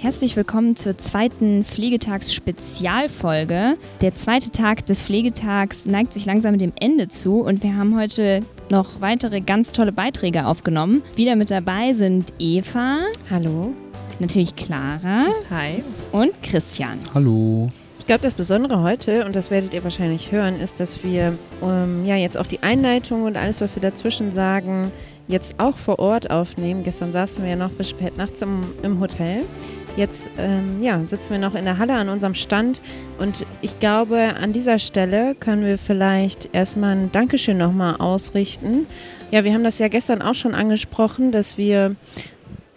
Herzlich willkommen zur zweiten Pflegetags-Spezialfolge. Der zweite Tag des Pflegetags neigt sich langsam dem Ende zu und wir haben heute noch weitere ganz tolle Beiträge aufgenommen. Wieder mit dabei sind Eva. Hallo. Natürlich Clara. Hi. Und Christian. Hallo. Ich glaube, das Besondere heute, und das werdet ihr wahrscheinlich hören, ist, dass wir ähm, ja jetzt auch die Einleitung und alles, was wir dazwischen sagen, jetzt auch vor Ort aufnehmen. Gestern saßen wir ja noch bis spät nachts im, im Hotel. Jetzt ähm, ja, sitzen wir noch in der Halle an unserem Stand und ich glaube, an dieser Stelle können wir vielleicht erstmal ein Dankeschön nochmal ausrichten. Ja, wir haben das ja gestern auch schon angesprochen, dass wir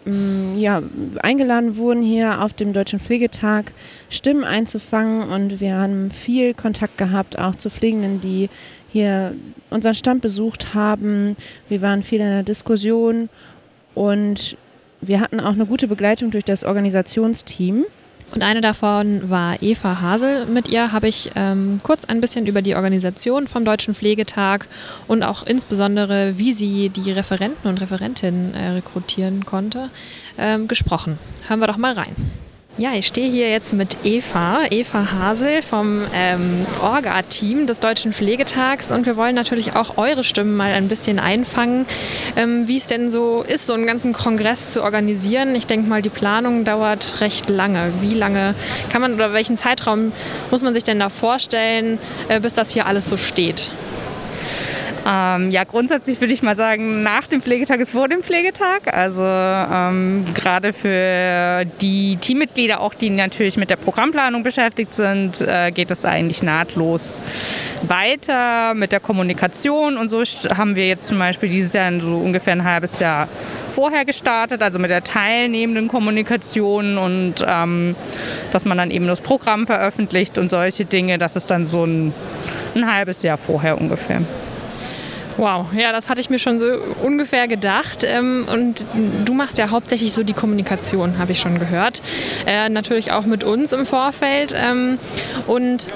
mm, ja, eingeladen wurden, hier auf dem Deutschen Pflegetag Stimmen einzufangen und wir haben viel Kontakt gehabt, auch zu Pflegenden, die hier unseren Stand besucht haben. Wir waren viel in der Diskussion und wir hatten auch eine gute Begleitung durch das Organisationsteam. Und eine davon war Eva Hasel. Mit ihr habe ich ähm, kurz ein bisschen über die Organisation vom Deutschen Pflegetag und auch insbesondere, wie sie die Referenten und Referentinnen äh, rekrutieren konnte, ähm, gesprochen. Hören wir doch mal rein. Ja, ich stehe hier jetzt mit Eva, Eva Hasel vom ähm, Orga-Team des Deutschen Pflegetags und wir wollen natürlich auch eure Stimmen mal ein bisschen einfangen, ähm, wie es denn so ist, so einen ganzen Kongress zu organisieren. Ich denke mal, die Planung dauert recht lange. Wie lange kann man oder welchen Zeitraum muss man sich denn da vorstellen, äh, bis das hier alles so steht? Ähm, ja, grundsätzlich würde ich mal sagen, nach dem Pflegetag ist vor dem Pflegetag. Also ähm, gerade für die Teammitglieder, auch die natürlich mit der Programmplanung beschäftigt sind, äh, geht es eigentlich nahtlos weiter mit der Kommunikation. Und so haben wir jetzt zum Beispiel dieses Jahr so ungefähr ein halbes Jahr vorher gestartet, also mit der teilnehmenden Kommunikation und ähm, dass man dann eben das Programm veröffentlicht und solche Dinge. Das ist dann so ein, ein halbes Jahr vorher ungefähr. Wow, ja, das hatte ich mir schon so ungefähr gedacht. Ähm, und du machst ja hauptsächlich so die Kommunikation, habe ich schon gehört. Äh, natürlich auch mit uns im Vorfeld. Ähm, und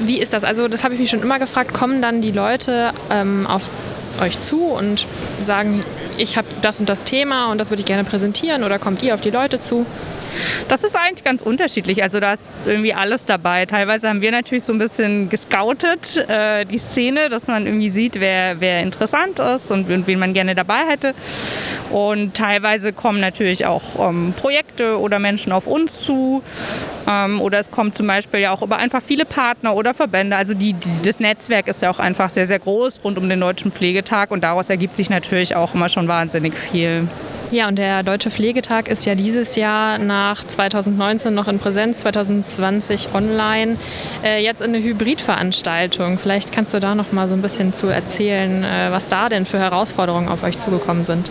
wie ist das? Also, das habe ich mich schon immer gefragt. Kommen dann die Leute ähm, auf euch zu und sagen, ich habe das und das Thema und das würde ich gerne präsentieren oder kommt ihr auf die Leute zu? Das ist eigentlich ganz unterschiedlich. Also da ist irgendwie alles dabei. Teilweise haben wir natürlich so ein bisschen gescoutet, äh, die Szene, dass man irgendwie sieht, wer, wer interessant ist und, und wen man gerne dabei hätte. Und teilweise kommen natürlich auch ähm, Projekte oder Menschen auf uns zu. Ähm, oder es kommt zum Beispiel ja auch über einfach viele Partner oder Verbände. Also die, die, das Netzwerk ist ja auch einfach sehr, sehr groß rund um den Deutschen Pflegetag und daraus ergibt sich natürlich auch immer schon wahnsinnig viel. Ja, und der Deutsche Pflegetag ist ja dieses Jahr nach 2019 noch in Präsenz, 2020 online, äh, jetzt in eine Hybridveranstaltung. Vielleicht kannst du da noch mal so ein bisschen zu erzählen, äh, was da denn für Herausforderungen auf euch zugekommen sind.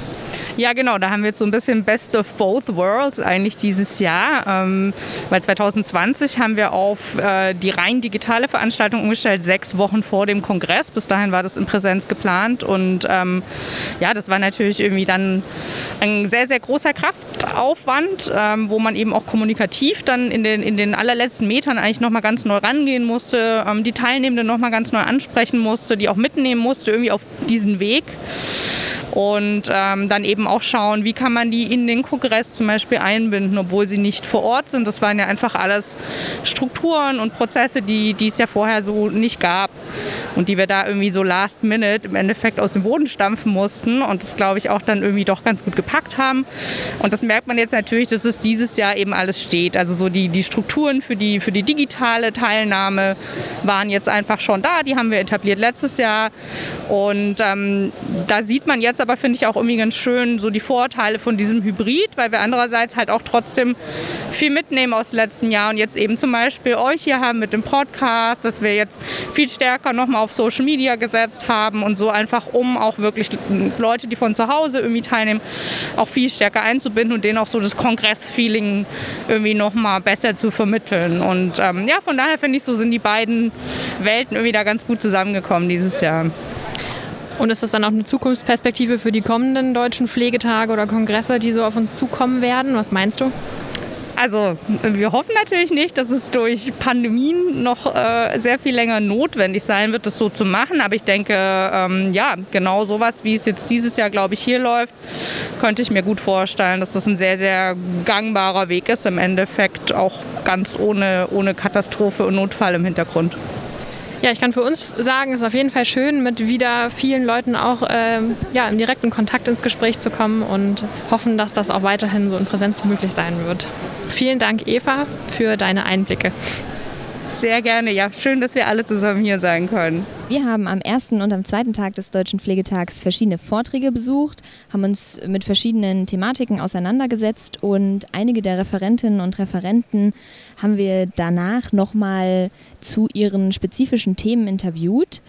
Ja, genau, da haben wir jetzt so ein bisschen Best of Both Worlds eigentlich dieses Jahr. Ähm, weil 2020 haben wir auf äh, die rein digitale Veranstaltung umgestellt, sechs Wochen vor dem Kongress. Bis dahin war das in Präsenz geplant und ähm, ja, das war natürlich irgendwie dann ein sehr, sehr großer Kraftaufwand, ähm, wo man eben auch kommunikativ dann in den, in den allerletzten Metern eigentlich nochmal ganz neu rangehen musste, ähm, die Teilnehmenden nochmal ganz neu ansprechen musste, die auch mitnehmen musste irgendwie auf diesen Weg und ähm, dann eben auch schauen, wie kann man die in den Kongress zum Beispiel einbinden, obwohl sie nicht vor Ort sind. Das waren ja einfach alles Strukturen und Prozesse, die, die es ja vorher so nicht gab und die wir da irgendwie so last minute im Endeffekt aus dem Boden stampfen mussten und das glaube ich auch dann irgendwie doch ganz gut gepackt haben. Und das merkt man jetzt natürlich, dass es dieses Jahr eben alles steht. Also so die, die Strukturen für die, für die digitale Teilnahme waren jetzt einfach schon da, die haben wir etabliert letztes Jahr und ähm, da sieht man jetzt Einerseits aber finde ich auch irgendwie ganz schön so die Vorteile von diesem Hybrid, weil wir andererseits halt auch trotzdem viel mitnehmen aus letztem Jahr und jetzt eben zum Beispiel euch hier haben mit dem Podcast, dass wir jetzt viel stärker nochmal auf Social Media gesetzt haben und so einfach, um auch wirklich Leute, die von zu Hause irgendwie teilnehmen, auch viel stärker einzubinden und denen auch so das Kongressfeeling irgendwie nochmal besser zu vermitteln. Und ähm, ja, von daher finde ich, so sind die beiden Welten irgendwie da ganz gut zusammengekommen dieses Jahr. Und ist das dann auch eine Zukunftsperspektive für die kommenden deutschen Pflegetage oder Kongresse, die so auf uns zukommen werden? Was meinst du? Also wir hoffen natürlich nicht, dass es durch Pandemien noch äh, sehr viel länger notwendig sein wird, das so zu machen. Aber ich denke, ähm, ja, genau sowas, wie es jetzt dieses Jahr, glaube ich, hier läuft, könnte ich mir gut vorstellen, dass das ein sehr, sehr gangbarer Weg ist. Im Endeffekt auch ganz ohne, ohne Katastrophe und Notfall im Hintergrund. Ja, ich kann für uns sagen, es ist auf jeden Fall schön, mit wieder vielen Leuten auch ähm, ja, im direkten Kontakt ins Gespräch zu kommen und hoffen, dass das auch weiterhin so in Präsenz möglich sein wird. Vielen Dank, Eva, für deine Einblicke. Sehr gerne, ja. Schön, dass wir alle zusammen hier sein können. Wir haben am ersten und am zweiten Tag des Deutschen Pflegetags verschiedene Vorträge besucht, haben uns mit verschiedenen Thematiken auseinandergesetzt und einige der Referentinnen und Referenten haben wir danach nochmal zu ihren spezifischen Themen interviewt.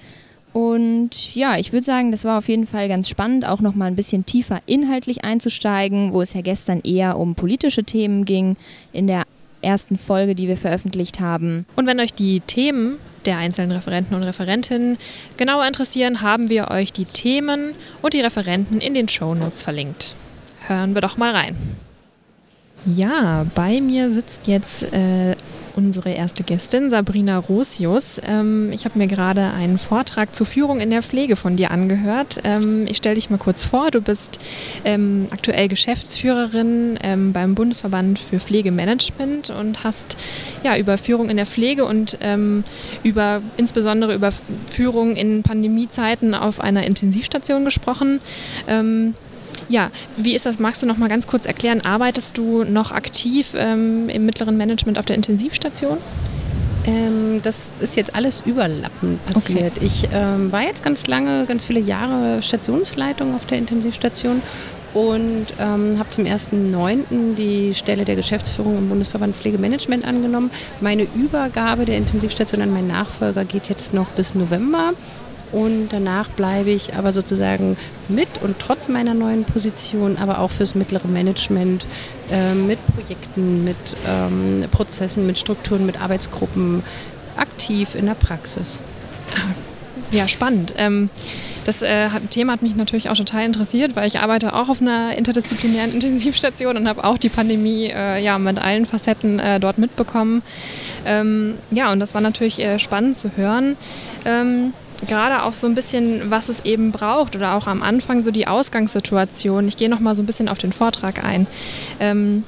Und ja, ich würde sagen, das war auf jeden Fall ganz spannend, auch nochmal ein bisschen tiefer inhaltlich einzusteigen, wo es ja gestern eher um politische Themen ging. In der ersten Folge, die wir veröffentlicht haben. Und wenn euch die Themen der einzelnen Referenten und Referentinnen genauer interessieren, haben wir euch die Themen und die Referenten in den Shownotes verlinkt. Hören wir doch mal rein. Ja, bei mir sitzt jetzt äh, unsere erste Gästin, Sabrina Rosius. Ähm, ich habe mir gerade einen Vortrag zur Führung in der Pflege von dir angehört. Ähm, ich stelle dich mal kurz vor. Du bist ähm, aktuell Geschäftsführerin ähm, beim Bundesverband für Pflegemanagement und hast ja über Führung in der Pflege und ähm, über insbesondere über Führung in Pandemiezeiten auf einer Intensivstation gesprochen. Ja, wie ist das? Magst du noch mal ganz kurz erklären? Arbeitest du noch aktiv ähm, im mittleren Management auf der Intensivstation? Ähm, das ist jetzt alles überlappend passiert. Okay. Ich ähm, war jetzt ganz lange, ganz viele Jahre Stationsleitung auf der Intensivstation und ähm, habe zum 1.9. die Stelle der Geschäftsführung im Bundesverband Pflegemanagement angenommen. Meine Übergabe der Intensivstation an meinen Nachfolger geht jetzt noch bis November. Und danach bleibe ich aber sozusagen mit und trotz meiner neuen Position, aber auch fürs mittlere Management äh, mit Projekten, mit ähm, Prozessen, mit Strukturen, mit Arbeitsgruppen aktiv in der Praxis. Ja, spannend. Ähm das äh, Thema hat mich natürlich auch total interessiert, weil ich arbeite auch auf einer interdisziplinären Intensivstation und habe auch die Pandemie äh, ja, mit allen Facetten äh, dort mitbekommen. Ähm, ja, und das war natürlich äh, spannend zu hören. Ähm, gerade auch so ein bisschen, was es eben braucht oder auch am Anfang so die Ausgangssituation. Ich gehe noch mal so ein bisschen auf den Vortrag ein. Ähm,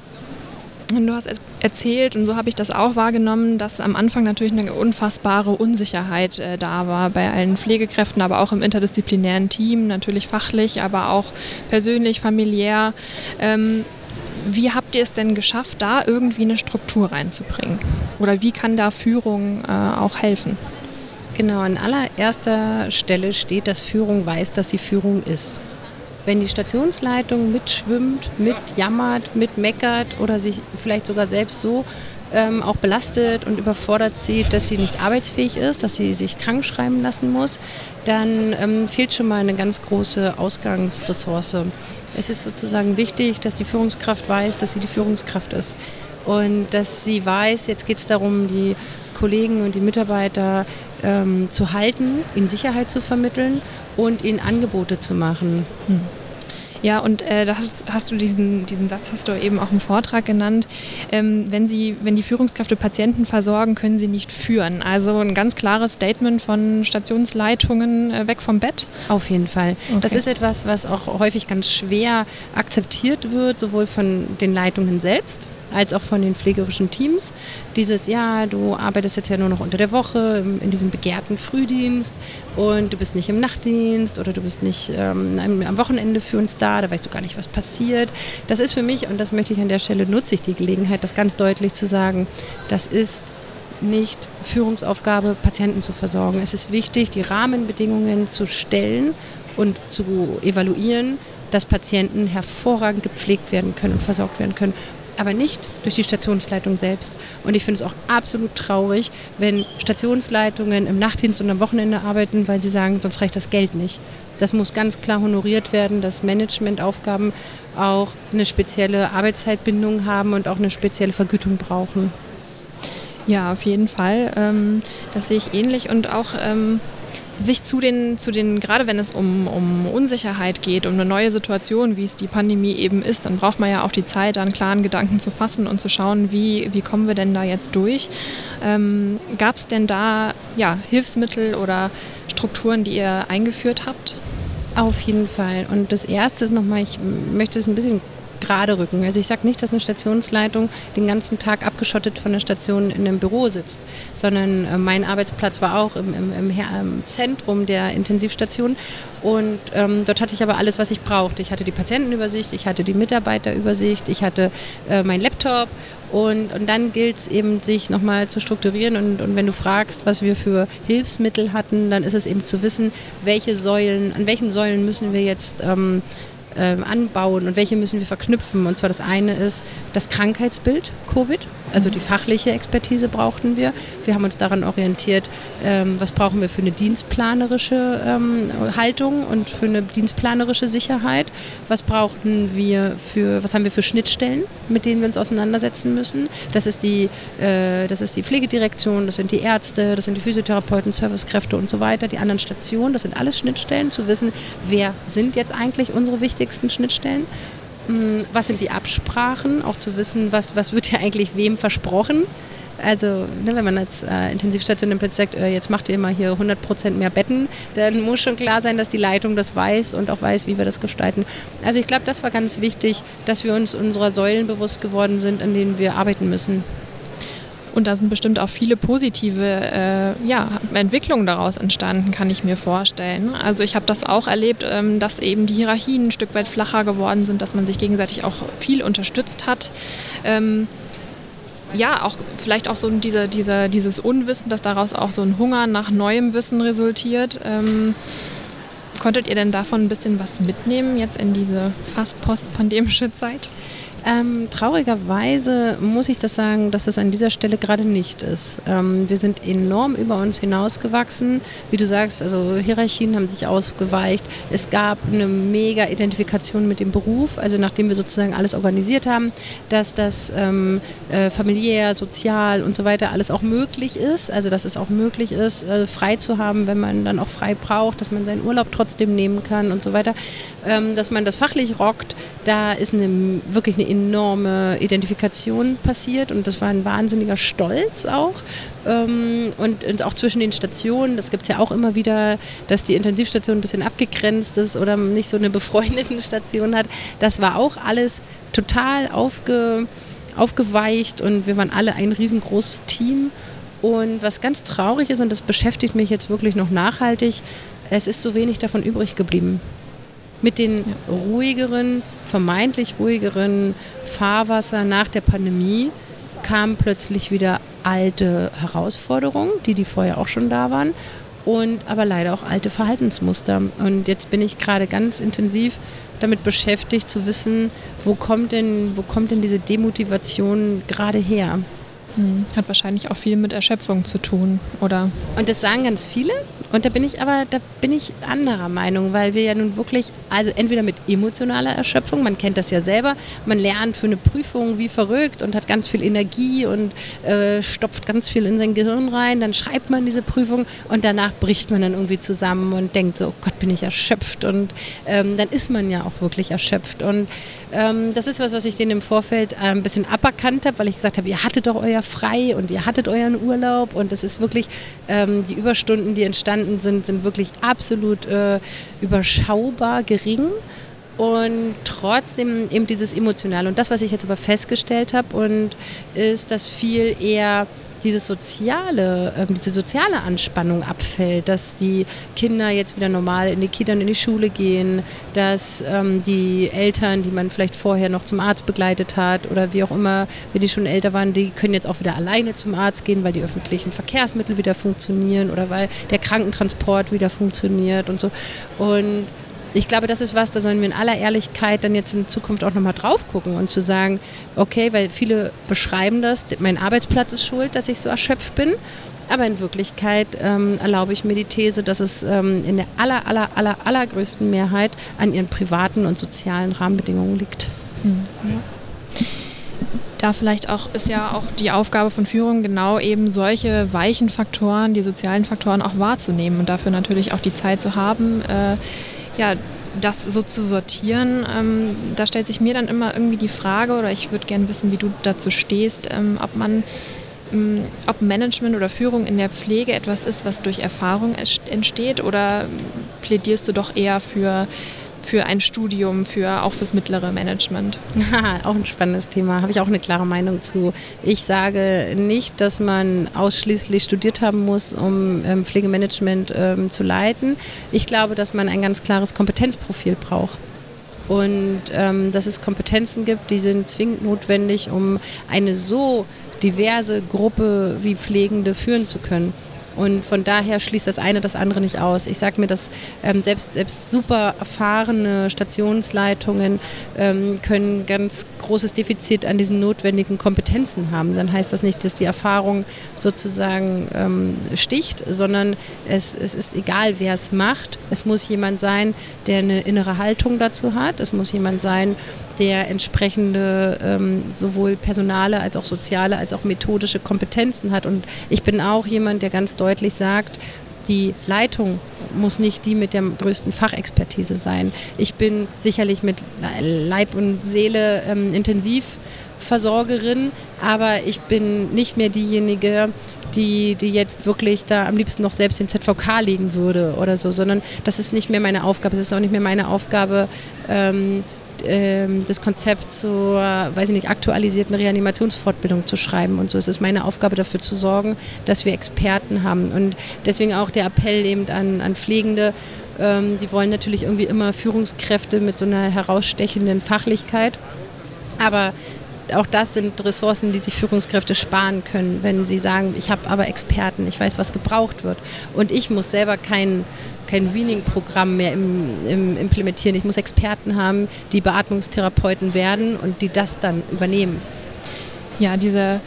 du hast erzählt, und so habe ich das auch wahrgenommen, dass am Anfang natürlich eine unfassbare Unsicherheit äh, da war bei allen Pflegekräften, aber auch im interdisziplinären Team, natürlich fachlich, aber auch persönlich, familiär. Ähm, wie habt ihr es denn geschafft, da irgendwie eine Struktur reinzubringen? Oder wie kann da Führung äh, auch helfen? Genau, an allererster Stelle steht, dass Führung weiß, dass sie Führung ist. Wenn die Stationsleitung mitschwimmt, mitjammert, mitmeckert oder sich vielleicht sogar selbst so ähm, auch belastet und überfordert sieht, dass sie nicht arbeitsfähig ist, dass sie sich krank schreiben lassen muss, dann ähm, fehlt schon mal eine ganz große Ausgangsressource. Es ist sozusagen wichtig, dass die Führungskraft weiß, dass sie die Führungskraft ist und dass sie weiß, jetzt geht es darum, die Kollegen und die Mitarbeiter ähm, zu halten, ihnen Sicherheit zu vermitteln und ihnen Angebote zu machen. Hm. Ja, und äh, da hast, du diesen, diesen Satz hast du eben auch im Vortrag genannt. Ähm, wenn, sie, wenn die Führungskräfte Patienten versorgen, können sie nicht führen. Also ein ganz klares Statement von Stationsleitungen äh, weg vom Bett. Auf jeden Fall. Okay. Das ist etwas, was auch häufig ganz schwer akzeptiert wird, sowohl von den Leitungen selbst als auch von den pflegerischen Teams. Dieses, ja, du arbeitest jetzt ja nur noch unter der Woche in diesem begehrten Frühdienst und du bist nicht im Nachtdienst oder du bist nicht ähm, am Wochenende für uns da, da weißt du gar nicht, was passiert. Das ist für mich, und das möchte ich an der Stelle, nutze ich die Gelegenheit, das ganz deutlich zu sagen, das ist nicht Führungsaufgabe, Patienten zu versorgen. Es ist wichtig, die Rahmenbedingungen zu stellen und zu evaluieren, dass Patienten hervorragend gepflegt werden können und versorgt werden können aber nicht durch die Stationsleitung selbst. Und ich finde es auch absolut traurig, wenn Stationsleitungen im Nachtdienst und am Wochenende arbeiten, weil sie sagen, sonst reicht das Geld nicht. Das muss ganz klar honoriert werden, dass Managementaufgaben auch eine spezielle Arbeitszeitbindung haben und auch eine spezielle Vergütung brauchen. Ja, auf jeden Fall. Ähm, das sehe ich ähnlich und auch ähm, sich zu den, zu den, gerade wenn es um, um Unsicherheit geht, um eine neue Situation, wie es die Pandemie eben ist, dann braucht man ja auch die Zeit, da einen klaren Gedanken zu fassen und zu schauen, wie, wie kommen wir denn da jetzt durch. Ähm, Gab es denn da ja, Hilfsmittel oder Strukturen, die ihr eingeführt habt? Auf jeden Fall. Und das Erste ist nochmal, ich möchte es ein bisschen gerade rücken. Also ich sage nicht, dass eine Stationsleitung den ganzen Tag abgeschottet von der Station in einem Büro sitzt, sondern äh, mein Arbeitsplatz war auch im, im, im, im Zentrum der Intensivstation und ähm, dort hatte ich aber alles, was ich brauchte. Ich hatte die Patientenübersicht, ich hatte die Mitarbeiterübersicht, ich hatte äh, mein Laptop und, und dann gilt es eben, sich nochmal zu strukturieren. Und, und wenn du fragst, was wir für Hilfsmittel hatten, dann ist es eben zu wissen, welche Säulen, an welchen Säulen müssen wir jetzt ähm, anbauen und welche müssen wir verknüpfen. Und zwar das eine ist das Krankheitsbild Covid, also die fachliche Expertise brauchten wir. Wir haben uns daran orientiert, ähm, was brauchen wir für eine dienstplanerische ähm, Haltung und für eine dienstplanerische Sicherheit. Was brauchten wir für, was haben wir für Schnittstellen, mit denen wir uns auseinandersetzen müssen. Das ist die, äh, das ist die Pflegedirektion, das sind die Ärzte, das sind die Physiotherapeuten, Servicekräfte und so weiter, die anderen Stationen, das sind alles Schnittstellen, zu wissen, wer sind jetzt eigentlich unsere wichtigsten Schnittstellen was sind die Absprachen, auch zu wissen, was, was wird ja eigentlich wem versprochen. Also ne, wenn man als äh, Intensivstation plötzlich sagt, äh, jetzt macht ihr immer hier 100% mehr Betten, dann muss schon klar sein, dass die Leitung das weiß und auch weiß, wie wir das gestalten. Also ich glaube, das war ganz wichtig, dass wir uns unserer Säulen bewusst geworden sind, an denen wir arbeiten müssen. Und da sind bestimmt auch viele positive äh, ja, Entwicklungen daraus entstanden, kann ich mir vorstellen. Also ich habe das auch erlebt, ähm, dass eben die Hierarchien ein Stück weit flacher geworden sind, dass man sich gegenseitig auch viel unterstützt hat. Ähm, ja, auch vielleicht auch so diese, diese, dieses Unwissen, dass daraus auch so ein Hunger nach neuem Wissen resultiert. Ähm, konntet ihr denn davon ein bisschen was mitnehmen jetzt in diese fast postpandemische Zeit? Ähm, traurigerweise muss ich das sagen, dass das an dieser Stelle gerade nicht ist. Ähm, wir sind enorm über uns hinausgewachsen. Wie du sagst, also Hierarchien haben sich ausgeweicht. Es gab eine mega Identifikation mit dem Beruf, also nachdem wir sozusagen alles organisiert haben, dass das ähm, äh, familiär, sozial und so weiter alles auch möglich ist. Also dass es auch möglich ist, äh, frei zu haben, wenn man dann auch frei braucht, dass man seinen Urlaub trotzdem nehmen kann und so weiter. Ähm, dass man das fachlich rockt, da ist eine, wirklich eine enorme Identifikation passiert und das war ein wahnsinniger Stolz auch. Ähm, und, und, auch zwischen den Stationen, das gibt es ja auch immer wieder, dass die Intensivstation ein bisschen abgegrenzt ist oder nicht so eine befreundete Station hat. Das war auch alles total aufge, aufgeweicht und wir waren alle ein riesengroßes Team. Und was ganz traurig ist, und das beschäftigt mich jetzt wirklich noch nachhaltig, es ist so wenig davon übrig geblieben mit den ruhigeren, vermeintlich ruhigeren Fahrwasser nach der Pandemie kamen plötzlich wieder alte Herausforderungen, die die vorher auch schon da waren und aber leider auch alte Verhaltensmuster. Und jetzt bin ich gerade ganz intensiv damit beschäftigt zu wissen, wo kommt denn, wo kommt denn diese Demotivation gerade her? Hm, hat wahrscheinlich auch viel mit Erschöpfung zu tun, oder? Und das sagen ganz viele. Und da bin ich aber, da bin ich anderer Meinung, weil wir ja nun wirklich, also entweder mit emotionaler Erschöpfung, man kennt das ja selber, man lernt für eine Prüfung wie verrückt und hat ganz viel Energie und äh, stopft ganz viel in sein Gehirn rein, dann schreibt man diese Prüfung und danach bricht man dann irgendwie zusammen und denkt so, oh Gott, bin ich erschöpft und ähm, dann ist man ja auch wirklich erschöpft. Und ähm, das ist was, was ich denen im Vorfeld äh, ein bisschen aberkannt habe, weil ich gesagt habe, ihr hattet doch euer frei und ihr hattet euren Urlaub und das ist wirklich ähm, die Überstunden, die entstanden sind, sind wirklich absolut äh, überschaubar gering und trotzdem eben dieses Emotionale. Und das, was ich jetzt aber festgestellt habe, und ist, dass viel eher dieses soziale, äh, diese soziale Anspannung abfällt, dass die Kinder jetzt wieder normal in die Kita in die Schule gehen, dass ähm, die Eltern, die man vielleicht vorher noch zum Arzt begleitet hat oder wie auch immer, wenn die schon älter waren, die können jetzt auch wieder alleine zum Arzt gehen, weil die öffentlichen Verkehrsmittel wieder funktionieren oder weil der Krankentransport wieder funktioniert und so. Und ich glaube, das ist was, da sollen wir in aller Ehrlichkeit dann jetzt in Zukunft auch nochmal drauf gucken und zu sagen, okay, weil viele beschreiben das, mein Arbeitsplatz ist schuld, dass ich so erschöpft bin. Aber in Wirklichkeit ähm, erlaube ich mir die These, dass es ähm, in der aller, aller, aller, allergrößten Mehrheit an ihren privaten und sozialen Rahmenbedingungen liegt. Mhm. Da vielleicht auch ist ja auch die Aufgabe von Führung genau eben solche weichen Faktoren, die sozialen Faktoren auch wahrzunehmen und dafür natürlich auch die Zeit zu haben, äh, ja, das so zu sortieren, ähm, da stellt sich mir dann immer irgendwie die Frage, oder ich würde gerne wissen, wie du dazu stehst, ähm, ob man ähm, ob Management oder Führung in der Pflege etwas ist, was durch Erfahrung entsteht oder plädierst du doch eher für für ein Studium, für auch fürs mittlere Management? auch ein spannendes Thema, habe ich auch eine klare Meinung zu. Ich sage nicht, dass man ausschließlich studiert haben muss, um ähm, Pflegemanagement ähm, zu leiten. Ich glaube, dass man ein ganz klares Kompetenzprofil braucht und ähm, dass es Kompetenzen gibt, die sind zwingend notwendig, um eine so diverse Gruppe wie Pflegende führen zu können. Und von daher schließt das eine das andere nicht aus. Ich sage mir, dass ähm, selbst, selbst super erfahrene Stationsleitungen ähm, können ganz großes Defizit an diesen notwendigen Kompetenzen haben. Dann heißt das nicht, dass die Erfahrung sozusagen ähm, sticht, sondern es, es ist egal, wer es macht. Es muss jemand sein, der eine innere Haltung dazu hat. Es muss jemand sein, der entsprechende ähm, sowohl personale als auch soziale als auch methodische Kompetenzen hat. Und ich bin auch jemand, der ganz deutlich sagt, die Leitung muss nicht die mit der größten Fachexpertise sein. Ich bin sicherlich mit Leib und Seele ähm, Intensivversorgerin, aber ich bin nicht mehr diejenige, die, die jetzt wirklich da am liebsten noch selbst den ZVK legen würde oder so, sondern das ist nicht mehr meine Aufgabe. Es ist auch nicht mehr meine Aufgabe, ähm, das Konzept zur, weiß ich nicht, aktualisierten Reanimationsfortbildung zu schreiben und so. Es ist meine Aufgabe dafür zu sorgen, dass wir Experten haben und deswegen auch der Appell eben an, an Pflegende, ähm, die wollen natürlich irgendwie immer Führungskräfte mit so einer herausstechenden Fachlichkeit, aber auch das sind Ressourcen, die sich Führungskräfte sparen können, wenn sie sagen, ich habe aber Experten, ich weiß, was gebraucht wird. Und ich muss selber kein, kein Weaning-Programm mehr im, im implementieren. Ich muss Experten haben, die Beatmungstherapeuten werden und die das dann übernehmen. Ja, diese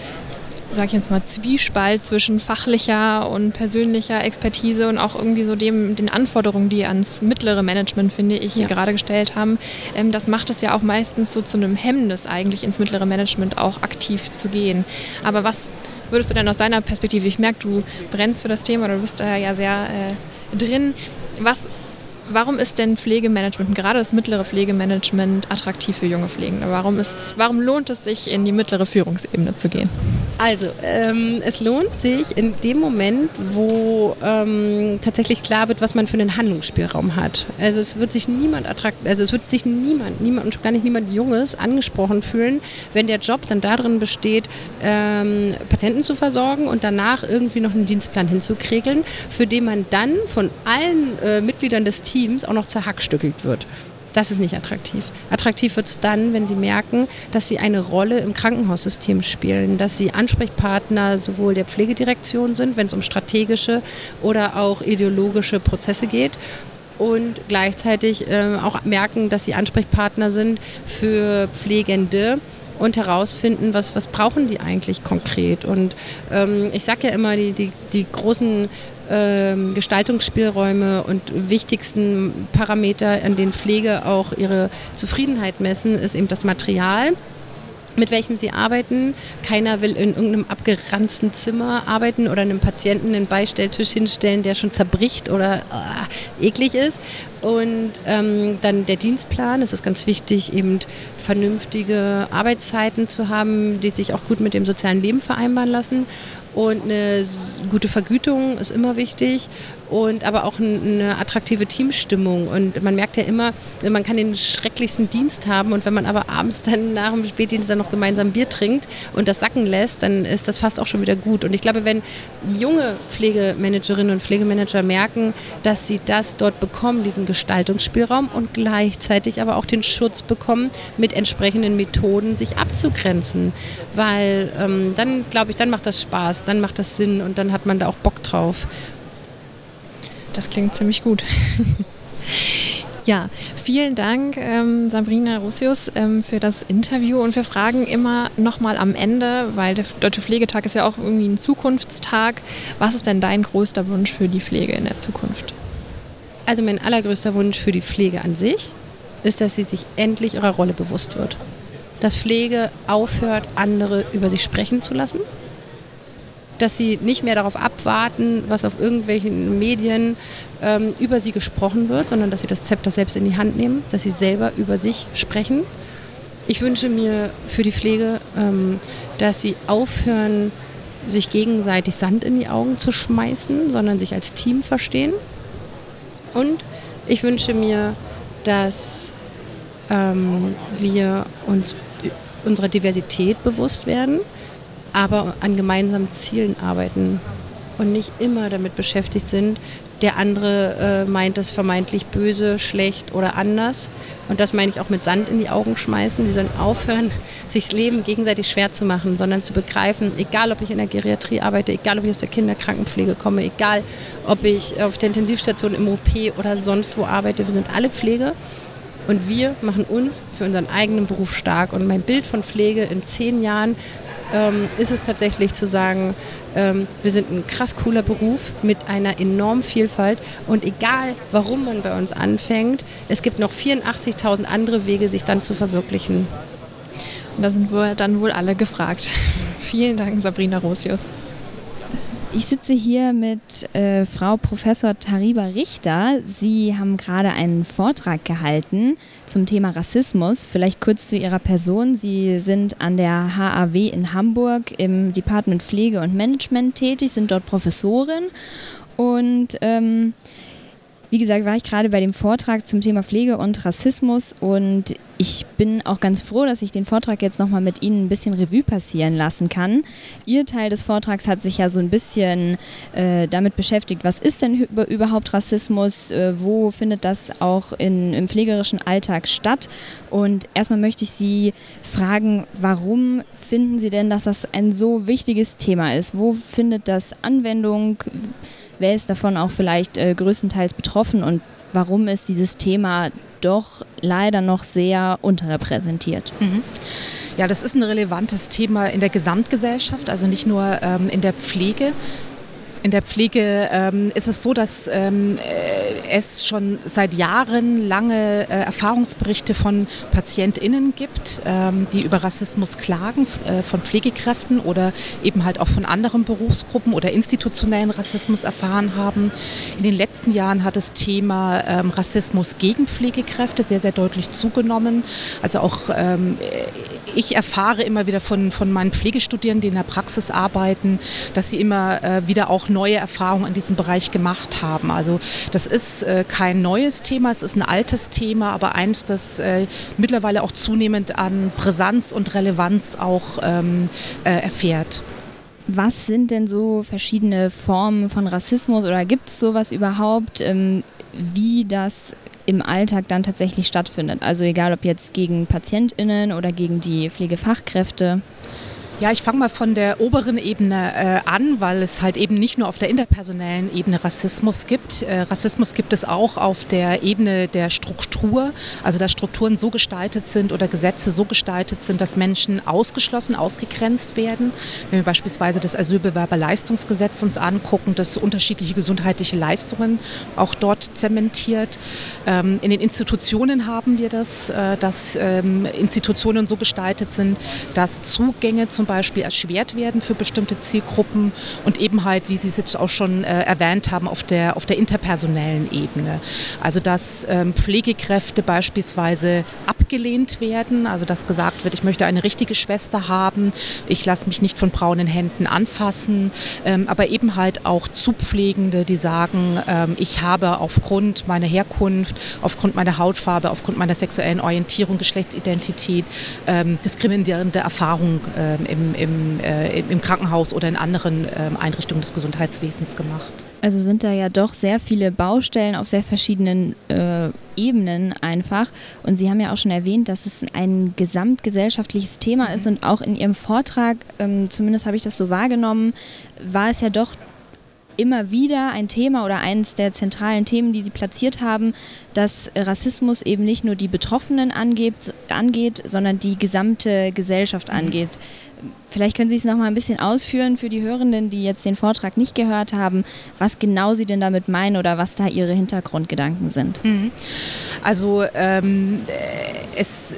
sag ich jetzt mal, Zwiespalt zwischen fachlicher und persönlicher Expertise und auch irgendwie so dem, den Anforderungen, die ans mittlere Management, finde ich, ja. gerade gestellt haben. Ähm, das macht es ja auch meistens so zu einem Hemmnis, eigentlich ins mittlere Management auch aktiv zu gehen. Aber was würdest du denn aus deiner Perspektive, ich merke, du brennst für das Thema, du bist da ja sehr äh, drin. Was Warum ist denn Pflegemanagement, gerade das mittlere Pflegemanagement, attraktiv für junge Pflegende? Warum, ist, warum lohnt es sich, in die mittlere Führungsebene zu gehen? Also, ähm, es lohnt sich in dem Moment, wo ähm, tatsächlich klar wird, was man für einen Handlungsspielraum hat. Also es wird sich niemand attrakt, also es wird sich niemand, niemand und schon gar nicht niemand Junges angesprochen fühlen, wenn der Job dann darin besteht, ähm, Patienten zu versorgen und danach irgendwie noch einen Dienstplan hinzukriegen, für den man dann von allen äh, Mitgliedern des Teams Teams auch noch zerhackstückelt wird. Das ist nicht attraktiv. Attraktiv wird es dann, wenn sie merken, dass sie eine Rolle im Krankenhaussystem spielen, dass sie Ansprechpartner sowohl der Pflegedirektion sind, wenn es um strategische oder auch ideologische Prozesse geht und gleichzeitig äh, auch merken, dass sie Ansprechpartner sind für Pflegende und herausfinden, was, was brauchen die eigentlich konkret. Und ähm, ich sage ja immer, die, die, die großen ähm, Gestaltungsspielräume und wichtigsten Parameter, an denen Pflege auch ihre Zufriedenheit messen, ist eben das Material mit welchem sie arbeiten. Keiner will in irgendeinem abgeranzten Zimmer arbeiten oder einem Patienten einen Beistelltisch hinstellen, der schon zerbricht oder äh, eklig ist. Und ähm, dann der Dienstplan, es ist ganz wichtig, eben vernünftige Arbeitszeiten zu haben, die sich auch gut mit dem sozialen Leben vereinbaren lassen. Und eine gute Vergütung ist immer wichtig und aber auch eine attraktive Teamstimmung. Und man merkt ja immer, man kann den schrecklichsten Dienst haben und wenn man aber abends dann nach dem Spätdienst dann noch gemeinsam Bier trinkt und das sacken lässt, dann ist das fast auch schon wieder gut. Und ich glaube, wenn junge Pflegemanagerinnen und Pflegemanager merken, dass sie das dort bekommen, diesen Gestaltungsspielraum und gleichzeitig aber auch den Schutz bekommen, mit entsprechenden Methoden sich abzugrenzen. Weil ähm, dann, glaube ich, dann macht das Spaß, dann macht das Sinn und dann hat man da auch Bock drauf. Das klingt ziemlich gut. Ja, vielen Dank, ähm, Sabrina Russius, ähm, für das Interview. Und wir fragen immer nochmal am Ende, weil der Deutsche Pflegetag ist ja auch irgendwie ein Zukunftstag. Was ist denn dein größter Wunsch für die Pflege in der Zukunft? Also mein allergrößter Wunsch für die Pflege an sich ist, dass sie sich endlich ihrer Rolle bewusst wird. Dass Pflege aufhört, andere über sich sprechen zu lassen dass sie nicht mehr darauf abwarten, was auf irgendwelchen Medien ähm, über sie gesprochen wird, sondern dass sie das Zepter selbst in die Hand nehmen, dass sie selber über sich sprechen. Ich wünsche mir für die Pflege, ähm, dass sie aufhören, sich gegenseitig Sand in die Augen zu schmeißen, sondern sich als Team verstehen. Und ich wünsche mir, dass ähm, wir uns unserer Diversität bewusst werden aber an gemeinsamen Zielen arbeiten und nicht immer damit beschäftigt sind, der andere äh, meint es vermeintlich böse, schlecht oder anders. Und das meine ich auch mit Sand in die Augen schmeißen. Sie sollen aufhören, sich das Leben gegenseitig schwer zu machen, sondern zu begreifen, egal ob ich in der Geriatrie arbeite, egal ob ich aus der Kinderkrankenpflege komme, egal ob ich auf der Intensivstation im OP oder sonst wo arbeite, wir sind alle Pflege. Und wir machen uns für unseren eigenen Beruf stark. Und mein Bild von Pflege in zehn Jahren ähm, ist es tatsächlich zu sagen, ähm, wir sind ein krass cooler Beruf mit einer enormen Vielfalt und egal, warum man bei uns anfängt, es gibt noch 84.000 andere Wege, sich dann zu verwirklichen. Und da sind wir dann wohl alle gefragt. Vielen Dank, Sabrina Rosius. Ich sitze hier mit äh, Frau Professor Tariba Richter. Sie haben gerade einen Vortrag gehalten zum Thema Rassismus. Vielleicht kurz zu Ihrer Person. Sie sind an der HAW in Hamburg im Department Pflege und Management tätig, sind dort Professorin und ähm, wie gesagt, war ich gerade bei dem Vortrag zum Thema Pflege und Rassismus und ich bin auch ganz froh, dass ich den Vortrag jetzt nochmal mit Ihnen ein bisschen Revue passieren lassen kann. Ihr Teil des Vortrags hat sich ja so ein bisschen äh, damit beschäftigt, was ist denn überhaupt Rassismus, äh, wo findet das auch in, im pflegerischen Alltag statt. Und erstmal möchte ich Sie fragen, warum finden Sie denn, dass das ein so wichtiges Thema ist? Wo findet das Anwendung? Wer ist davon auch vielleicht äh, größtenteils betroffen und warum ist dieses Thema doch leider noch sehr unterrepräsentiert? Mhm. Ja, das ist ein relevantes Thema in der Gesamtgesellschaft, also nicht nur ähm, in der Pflege. In der Pflege ähm, ist es so, dass ähm, äh, es schon seit Jahren lange äh, Erfahrungsberichte von PatientInnen gibt, ähm, die über Rassismus klagen, äh, von Pflegekräften oder eben halt auch von anderen Berufsgruppen oder institutionellen Rassismus erfahren haben. In den letzten Jahren hat das Thema ähm, Rassismus gegen Pflegekräfte sehr, sehr deutlich zugenommen. Also auch ähm, ich erfahre immer wieder von, von meinen Pflegestudierenden, die in der Praxis arbeiten, dass sie immer äh, wieder auch neue Erfahrungen in diesem Bereich gemacht haben. Also das ist äh, kein neues Thema, es ist ein altes Thema, aber eins, das äh, mittlerweile auch zunehmend an Brisanz und Relevanz auch ähm, äh, erfährt. Was sind denn so verschiedene Formen von Rassismus oder gibt es sowas überhaupt, ähm, wie das im Alltag dann tatsächlich stattfindet. Also egal ob jetzt gegen PatientInnen oder gegen die Pflegefachkräfte. Ja, ich fange mal von der oberen Ebene äh, an, weil es halt eben nicht nur auf der interpersonellen Ebene Rassismus gibt. Äh, Rassismus gibt es auch auf der Ebene der Struktur, also dass Strukturen so gestaltet sind oder Gesetze so gestaltet sind, dass Menschen ausgeschlossen, ausgegrenzt werden. Wenn wir beispielsweise das Asylbewerberleistungsgesetz uns angucken, das unterschiedliche gesundheitliche Leistungen auch dort zementiert. Ähm, in den Institutionen haben wir das, äh, dass ähm, Institutionen so gestaltet sind, dass Zugänge zum Beispiel Beispiel erschwert werden für bestimmte Zielgruppen und eben halt, wie Sie es jetzt auch schon äh, erwähnt haben, auf der, auf der interpersonellen Ebene. Also dass ähm, Pflegekräfte beispielsweise abgelehnt werden, also dass gesagt wird, ich möchte eine richtige Schwester haben, ich lasse mich nicht von braunen Händen anfassen, ähm, aber eben halt auch Zupflegende, die sagen, ähm, ich habe aufgrund meiner Herkunft, aufgrund meiner Hautfarbe, aufgrund meiner sexuellen Orientierung, Geschlechtsidentität ähm, diskriminierende Erfahrungen ähm, im, im, äh, im Krankenhaus oder in anderen ähm, Einrichtungen des Gesundheitswesens gemacht. Also sind da ja doch sehr viele Baustellen auf sehr verschiedenen äh, Ebenen einfach. Und Sie haben ja auch schon erwähnt, dass es ein gesamtgesellschaftliches Thema ist und auch in Ihrem Vortrag, ähm, zumindest habe ich das so wahrgenommen, war es ja doch immer wieder ein Thema oder eines der zentralen Themen, die Sie platziert haben, dass Rassismus eben nicht nur die Betroffenen angeht, angeht sondern die gesamte Gesellschaft angeht. Vielleicht können Sie es noch mal ein bisschen ausführen für die Hörenden, die jetzt den Vortrag nicht gehört haben, was genau Sie denn damit meinen oder was da Ihre Hintergrundgedanken sind. Mhm. Also ähm, es,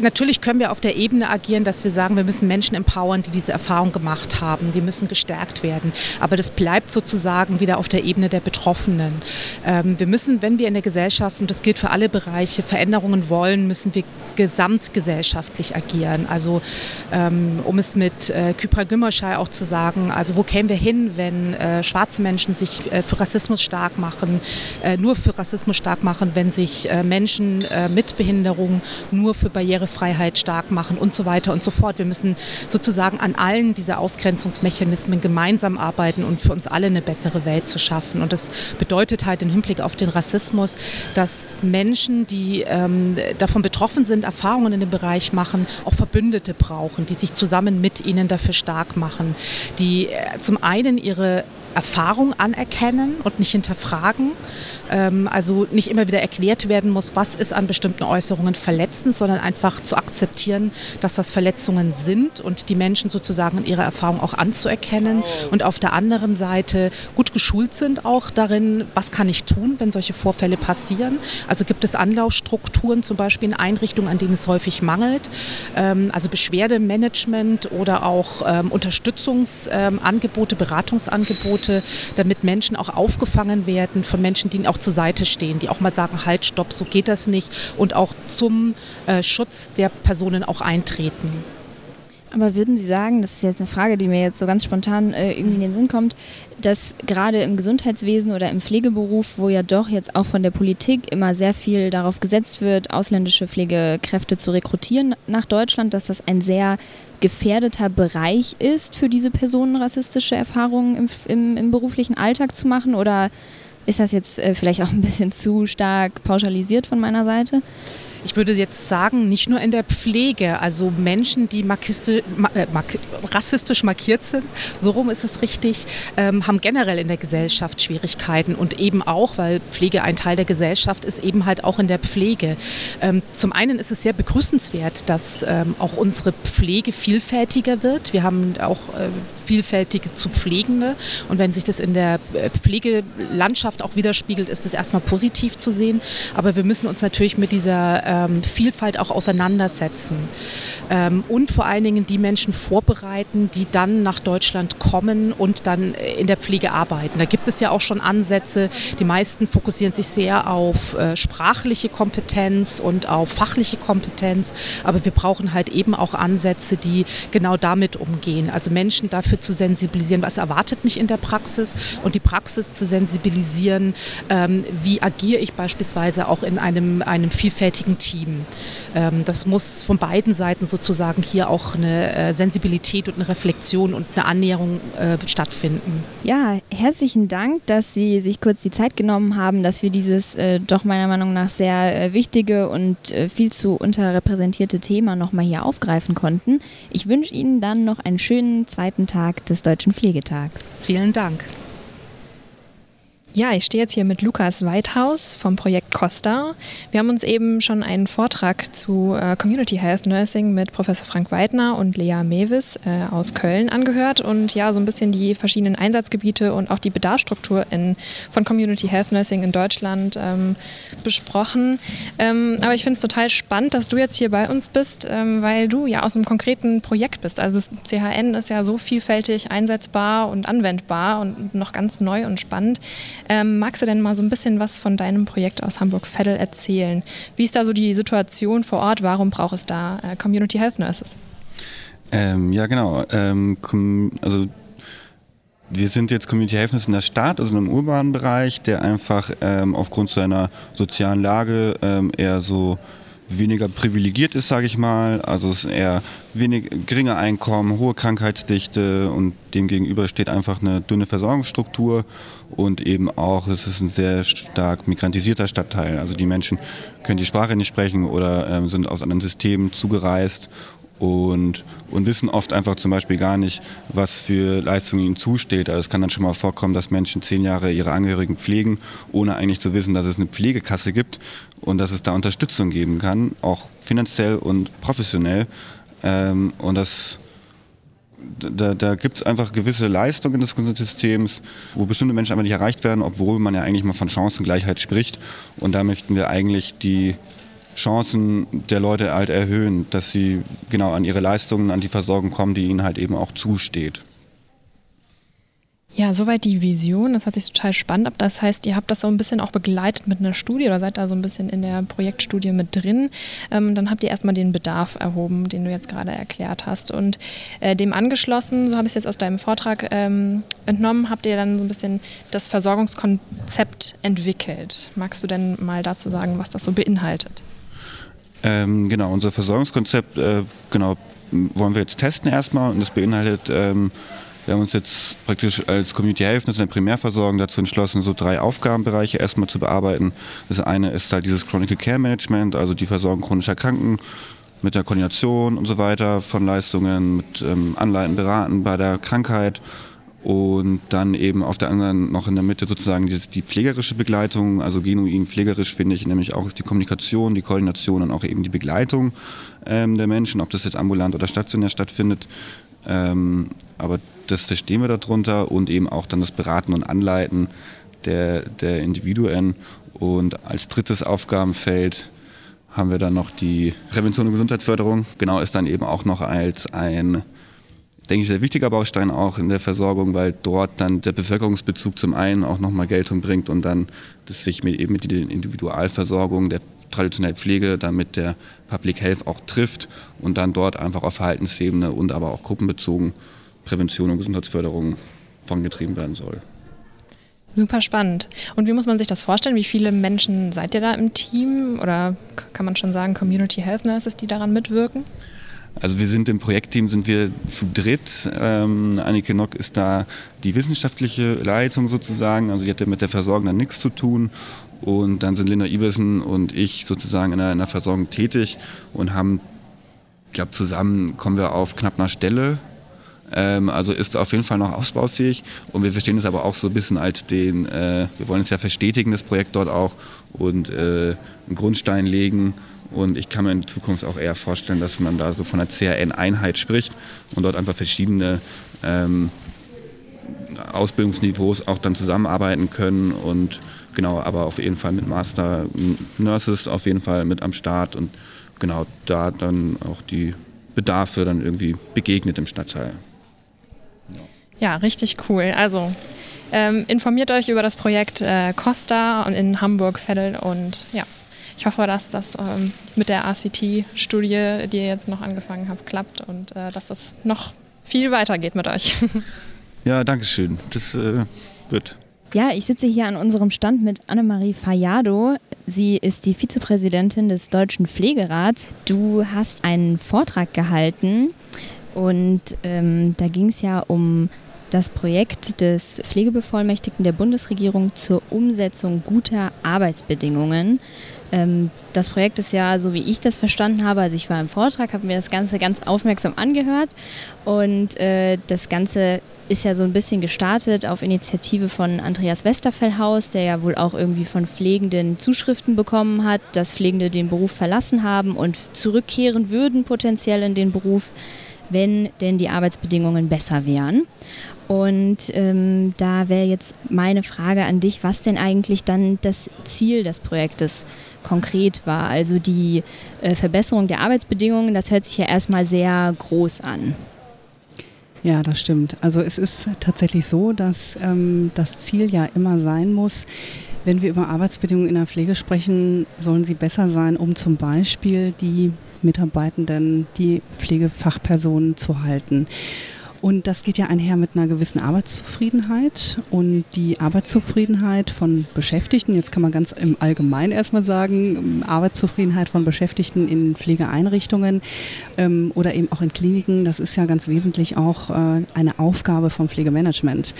natürlich können wir auf der Ebene agieren, dass wir sagen, wir müssen Menschen empowern, die diese Erfahrung gemacht haben. Die müssen gestärkt werden. Aber das bleibt sozusagen wieder auf der Ebene der Betroffenen. Ähm, wir müssen, wenn wir in der Gesellschaft, und das gilt für alle Bereiche, Veränderungen wollen, müssen wir gesamtgesellschaftlich agieren. Also ähm, um es mit äh, Kypra Gümmerschei auch zu sagen, also wo kämen wir hin, wenn äh, schwarze Menschen sich äh, für Rassismus stark machen, äh, nur für Rassismus stark machen, wenn sich äh, Menschen äh, mit Behinderung nur für Barrierefreiheit stark machen und so weiter und so fort. Wir müssen sozusagen an allen dieser Ausgrenzungsmechanismen gemeinsam arbeiten und für uns alle eine bessere Welt zu schaffen. Und das bedeutet halt im Hinblick auf den Rassismus, dass Menschen, die ähm, davon betroffen sind, Erfahrungen in dem Bereich machen, auch Verbündete brauchen, die sich zusammen mit ihnen dafür stark machen, die äh, zum einen ihre Erfahrung anerkennen und nicht hinterfragen. Ähm, also nicht immer wieder erklärt werden muss, was ist an bestimmten Äußerungen verletzend, sondern einfach zu akzeptieren, dass das Verletzungen sind und die Menschen sozusagen in ihrer Erfahrung auch anzuerkennen und auf der anderen Seite gut geschult sind auch darin, was kann ich tun, wenn solche Vorfälle passieren. Also gibt es Anlaufstrukturen zum Beispiel in Einrichtungen, an denen es häufig mangelt, ähm, also Beschwerdemanagement oder auch ähm, Unterstützungsangebote, Beratungsangebote Angebote, damit Menschen auch aufgefangen werden von Menschen, die ihnen auch zur Seite stehen, die auch mal sagen, halt, stopp, so geht das nicht und auch zum äh, Schutz der Personen auch eintreten. Aber würden Sie sagen, das ist jetzt eine Frage, die mir jetzt so ganz spontan äh, irgendwie in den Sinn kommt, dass gerade im Gesundheitswesen oder im Pflegeberuf, wo ja doch jetzt auch von der Politik immer sehr viel darauf gesetzt wird, ausländische Pflegekräfte zu rekrutieren nach Deutschland, dass das ein sehr gefährdeter Bereich ist für diese Personen, rassistische Erfahrungen im, im, im beruflichen Alltag zu machen? Oder ist das jetzt äh, vielleicht auch ein bisschen zu stark pauschalisiert von meiner Seite? Ich würde jetzt sagen, nicht nur in der Pflege, also Menschen, die markistisch, äh, mark rassistisch markiert sind, so rum ist es richtig, ähm, haben generell in der Gesellschaft Schwierigkeiten und eben auch, weil Pflege ein Teil der Gesellschaft ist, eben halt auch in der Pflege. Ähm, zum einen ist es sehr begrüßenswert, dass ähm, auch unsere Pflege vielfältiger wird. Wir haben auch äh, vielfältige zu Pflegende und wenn sich das in der äh, Pflegelandschaft auch widerspiegelt, ist das erstmal positiv zu sehen. Aber wir müssen uns natürlich mit dieser ähm, Vielfalt auch auseinandersetzen ähm, und vor allen Dingen die Menschen vorbereiten, die dann nach Deutschland kommen und dann in der Pflege arbeiten. Da gibt es ja auch schon Ansätze. Die meisten fokussieren sich sehr auf äh, sprachliche Kompetenz und auf fachliche Kompetenz, aber wir brauchen halt eben auch Ansätze, die genau damit umgehen. Also Menschen dafür zu sensibilisieren, was erwartet mich in der Praxis und die Praxis zu sensibilisieren, ähm, wie agiere ich beispielsweise auch in einem, einem vielfältigen Team. Ähm, das muss von beiden Seiten sozusagen hier auch eine äh, Sensibilität und eine Reflexion und eine Annäherung äh, stattfinden. Ja, herzlichen Dank, dass Sie sich kurz die Zeit genommen haben, dass wir dieses äh, doch meiner Meinung nach sehr wichtige und viel zu unterrepräsentierte Thema nochmal hier aufgreifen konnten. Ich wünsche Ihnen dann noch einen schönen zweiten Tag des Deutschen Pflegetags. Vielen Dank. Ja, ich stehe jetzt hier mit Lukas Weithaus vom Projekt Costa. Wir haben uns eben schon einen Vortrag zu äh, Community Health Nursing mit Professor Frank Weidner und Lea Mewis äh, aus Köln angehört und ja, so ein bisschen die verschiedenen Einsatzgebiete und auch die Bedarfsstruktur in, von Community Health Nursing in Deutschland ähm, besprochen. Ähm, aber ich finde es total spannend, dass du jetzt hier bei uns bist, ähm, weil du ja aus einem konkreten Projekt bist. Also CHN ist ja so vielfältig einsetzbar und anwendbar und noch ganz neu und spannend. Ähm, magst du denn mal so ein bisschen was von deinem Projekt aus Hamburg-Veddel erzählen? Wie ist da so die Situation vor Ort? Warum braucht es da äh, Community Health Nurses? Ähm, ja, genau. Ähm, also wir sind jetzt Community Health Nurses in der Stadt, also im urbanen Bereich, der einfach ähm, aufgrund seiner sozialen Lage ähm, eher so weniger privilegiert ist, sage ich mal. Also es ist eher wenig, geringe Einkommen, hohe Krankheitsdichte und demgegenüber steht einfach eine dünne Versorgungsstruktur und eben auch, es ist ein sehr stark migrantisierter Stadtteil. Also die Menschen können die Sprache nicht sprechen oder ähm, sind aus anderen Systemen zugereist und, und wissen oft einfach zum Beispiel gar nicht, was für Leistungen ihnen zusteht. Also es kann dann schon mal vorkommen, dass Menschen zehn Jahre ihre Angehörigen pflegen, ohne eigentlich zu wissen, dass es eine Pflegekasse gibt und dass es da Unterstützung geben kann, auch finanziell und professionell. Ähm, und das, da, da gibt es einfach gewisse Leistungen des Gesundheitssystems, wo bestimmte Menschen einfach nicht erreicht werden, obwohl man ja eigentlich mal von Chancengleichheit spricht. Und da möchten wir eigentlich die Chancen der Leute halt erhöhen, dass sie genau an ihre Leistungen, an die Versorgung kommen, die ihnen halt eben auch zusteht. Ja, soweit die Vision. Das hat sich total spannend ab. Das heißt, ihr habt das so ein bisschen auch begleitet mit einer Studie oder seid da so ein bisschen in der Projektstudie mit drin. Ähm, dann habt ihr erstmal den Bedarf erhoben, den du jetzt gerade erklärt hast. Und äh, dem angeschlossen, so habe ich es jetzt aus deinem Vortrag ähm, entnommen, habt ihr dann so ein bisschen das Versorgungskonzept entwickelt. Magst du denn mal dazu sagen, was das so beinhaltet? Ähm, genau, unser Versorgungskonzept äh, genau, wollen wir jetzt testen erstmal und das beinhaltet, ähm, wir haben uns jetzt praktisch als Community Health in der Primärversorgung dazu entschlossen, so drei Aufgabenbereiche erstmal zu bearbeiten. Das eine ist halt dieses Chronic Care Management, also die Versorgung chronischer Kranken mit der Koordination und so weiter von Leistungen, mit ähm, Anleiten, Beraten bei der Krankheit und dann eben auf der anderen noch in der Mitte sozusagen die, die pflegerische Begleitung, also genuin pflegerisch finde ich nämlich auch die Kommunikation, die Koordination und auch eben die Begleitung ähm, der Menschen, ob das jetzt ambulant oder stationär stattfindet. Ähm, aber das verstehen wir darunter und eben auch dann das Beraten und Anleiten der, der Individuen. Und als drittes Aufgabenfeld haben wir dann noch die Prävention und Gesundheitsförderung. Genau, ist dann eben auch noch als ein denke ich, sehr wichtiger Baustein auch in der Versorgung, weil dort dann der Bevölkerungsbezug zum einen auch nochmal Geltung bringt und dann das sich mit, eben mit der Individualversorgung, der traditionellen Pflege, dann mit der Public Health auch trifft und dann dort einfach auf Verhaltensebene und aber auch gruppenbezogen Prävention und Gesundheitsförderung vorangetrieben werden soll. Super spannend. Und wie muss man sich das vorstellen? Wie viele Menschen seid ihr da im Team? Oder kann man schon sagen, Community Health Nurses, die daran mitwirken? Also wir sind im Projektteam sind wir zu dritt. Ähm, Annike Nock ist da die wissenschaftliche Leitung sozusagen. Also die hat ja mit der Versorgung dann nichts zu tun. Und dann sind Linda Iversen und ich sozusagen in der, in der Versorgung tätig und haben, ich glaube, zusammen kommen wir auf knapp einer Stelle. Ähm, also ist auf jeden Fall noch ausbaufähig. Und wir verstehen es aber auch so ein bisschen als den, äh, wir wollen es ja verstetigen, das Projekt dort auch, und äh, einen Grundstein legen und ich kann mir in Zukunft auch eher vorstellen, dass man da so von einer CRN-Einheit spricht und dort einfach verschiedene ähm, Ausbildungsniveaus auch dann zusammenarbeiten können und genau, aber auf jeden Fall mit Master Nurses auf jeden Fall mit am Start und genau da dann auch die Bedarfe dann irgendwie begegnet im Stadtteil. Ja, richtig cool. Also ähm, informiert euch über das Projekt äh, Costa in Hamburg, Veddel und ja, ich hoffe, dass das ähm, mit der ACT-Studie, die ihr jetzt noch angefangen habt, klappt und äh, dass das noch viel weitergeht mit euch. ja, danke schön. Das äh, wird. Ja, ich sitze hier an unserem Stand mit Annemarie Fayado. Sie ist die Vizepräsidentin des Deutschen Pflegerats. Du hast einen Vortrag gehalten und ähm, da ging es ja um das Projekt des Pflegebevollmächtigten der Bundesregierung zur Umsetzung guter Arbeitsbedingungen. Ähm, das Projekt ist ja, so wie ich das verstanden habe, also ich war im Vortrag, habe mir das Ganze ganz aufmerksam angehört und äh, das Ganze ist ja so ein bisschen gestartet auf Initiative von Andreas Westerfellhaus, der ja wohl auch irgendwie von Pflegenden Zuschriften bekommen hat, dass Pflegende den Beruf verlassen haben und zurückkehren würden potenziell in den Beruf, wenn denn die Arbeitsbedingungen besser wären. Und ähm, da wäre jetzt meine Frage an dich, was denn eigentlich dann das Ziel des Projektes konkret war. Also die äh, Verbesserung der Arbeitsbedingungen, das hört sich ja erstmal sehr groß an. Ja, das stimmt. Also es ist tatsächlich so, dass ähm, das Ziel ja immer sein muss, wenn wir über Arbeitsbedingungen in der Pflege sprechen, sollen sie besser sein, um zum Beispiel die Mitarbeitenden, die Pflegefachpersonen zu halten. Und das geht ja einher mit einer gewissen Arbeitszufriedenheit. Und die Arbeitszufriedenheit von Beschäftigten, jetzt kann man ganz im Allgemeinen erstmal sagen, Arbeitszufriedenheit von Beschäftigten in Pflegeeinrichtungen ähm, oder eben auch in Kliniken, das ist ja ganz wesentlich auch äh, eine Aufgabe vom Pflegemanagement.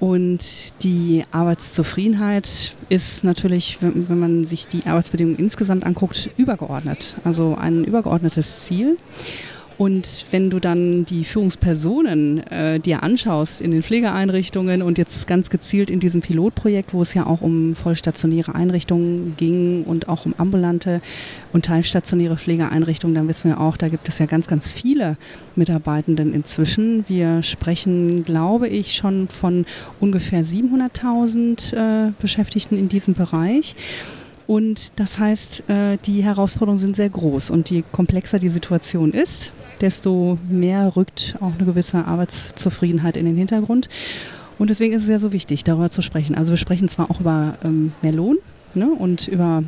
Und die Arbeitszufriedenheit ist natürlich, wenn, wenn, man sich die Arbeitsbedingungen insgesamt anguckt, übergeordnet. Also ein übergeordnetes Ziel. Und wenn du dann die Führungspersonen äh, dir anschaust in den Pflegeeinrichtungen und jetzt ganz gezielt in diesem Pilotprojekt, wo es ja auch um vollstationäre Einrichtungen ging und auch um ambulante und teilstationäre Pflegeeinrichtungen, dann wissen wir auch, da gibt es ja ganz, ganz viele Mitarbeitenden inzwischen. Wir sprechen, glaube ich, schon von ungefähr 700.000 äh, Beschäftigten in diesem Bereich. Und das heißt, äh, die Herausforderungen sind sehr groß. Und je komplexer die Situation ist, desto mehr rückt auch eine gewisse Arbeitszufriedenheit in den Hintergrund. Und deswegen ist es ja so wichtig, darüber zu sprechen. Also wir sprechen zwar auch über ähm, mehr Lohn ne, und über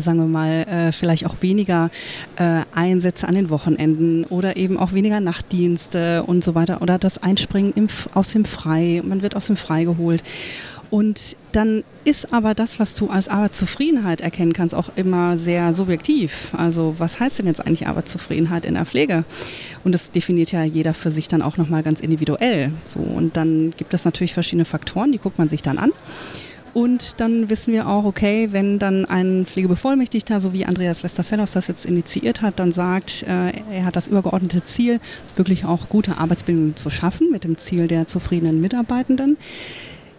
sagen wir mal, äh, vielleicht auch weniger äh, Einsätze an den Wochenenden oder eben auch weniger Nachtdienste und so weiter oder das Einspringen im, aus dem Frei, man wird aus dem Frei geholt. Und dann ist aber das, was du als Arbeitszufriedenheit erkennen kannst, auch immer sehr subjektiv. Also was heißt denn jetzt eigentlich Arbeitszufriedenheit in der Pflege? Und das definiert ja jeder für sich dann auch nochmal ganz individuell. So, und dann gibt es natürlich verschiedene Faktoren, die guckt man sich dann an. Und dann wissen wir auch, okay, wenn dann ein Pflegebevollmächtigter, so wie Andreas Westerfellos das jetzt initiiert hat, dann sagt, äh, er hat das übergeordnete Ziel, wirklich auch gute Arbeitsbedingungen zu schaffen mit dem Ziel der zufriedenen Mitarbeitenden,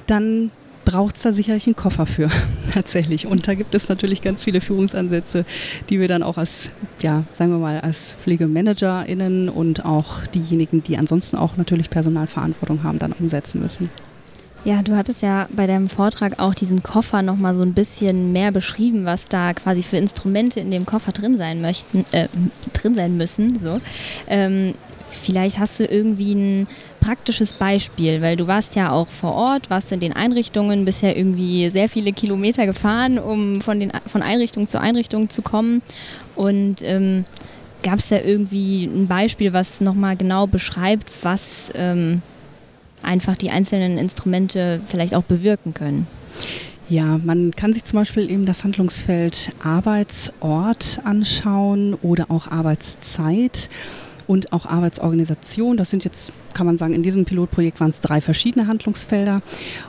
dann braucht es da sicherlich einen Koffer für, tatsächlich. Und da gibt es natürlich ganz viele Führungsansätze, die wir dann auch als, ja, sagen wir mal, als PflegemanagerInnen und auch diejenigen, die ansonsten auch natürlich Personalverantwortung haben, dann umsetzen müssen. Ja, du hattest ja bei deinem Vortrag auch diesen Koffer nochmal so ein bisschen mehr beschrieben, was da quasi für Instrumente in dem Koffer drin sein möchten, äh, drin sein müssen. So. Ähm, vielleicht hast du irgendwie ein praktisches Beispiel, weil du warst ja auch vor Ort, warst in den Einrichtungen, bisher irgendwie sehr viele Kilometer gefahren, um von, den, von Einrichtung zu Einrichtung zu kommen. Und ähm, gab es da irgendwie ein Beispiel, was nochmal genau beschreibt, was ähm, einfach die einzelnen Instrumente vielleicht auch bewirken können? Ja, man kann sich zum Beispiel eben das Handlungsfeld Arbeitsort anschauen oder auch Arbeitszeit und auch Arbeitsorganisation. Das sind jetzt, kann man sagen, in diesem Pilotprojekt waren es drei verschiedene Handlungsfelder.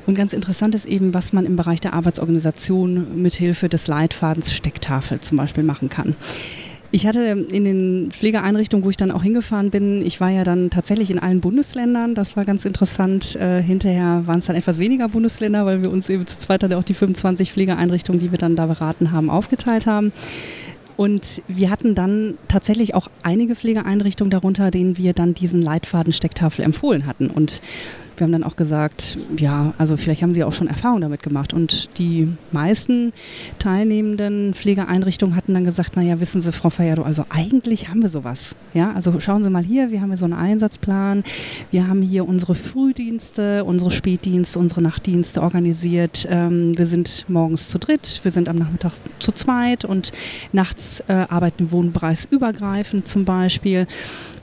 Und ganz interessant ist eben, was man im Bereich der Arbeitsorganisation mithilfe des Leitfadens Stecktafel zum Beispiel machen kann. Ich hatte in den Pflegeeinrichtungen, wo ich dann auch hingefahren bin, ich war ja dann tatsächlich in allen Bundesländern. Das war ganz interessant. Äh, hinterher waren es dann etwas weniger Bundesländer, weil wir uns eben zu zweit auch die 25 Pflegeeinrichtungen, die wir dann da beraten haben, aufgeteilt haben. Und wir hatten dann tatsächlich auch einige Pflegeeinrichtungen darunter, denen wir dann diesen Leitfaden Stecktafel empfohlen hatten. Und wir haben dann auch gesagt, ja, also vielleicht haben Sie auch schon Erfahrung damit gemacht. Und die meisten teilnehmenden Pflegeeinrichtungen hatten dann gesagt, naja, wissen Sie, Frau Fayado, also eigentlich haben wir sowas. Ja, also schauen Sie mal hier, wir haben hier so einen Einsatzplan. Wir haben hier unsere Frühdienste, unsere Spätdienste, unsere Nachtdienste organisiert. Ähm, wir sind morgens zu dritt, wir sind am Nachmittag zu zweit und nachts äh, arbeiten wohnbereichsübergreifend zum Beispiel.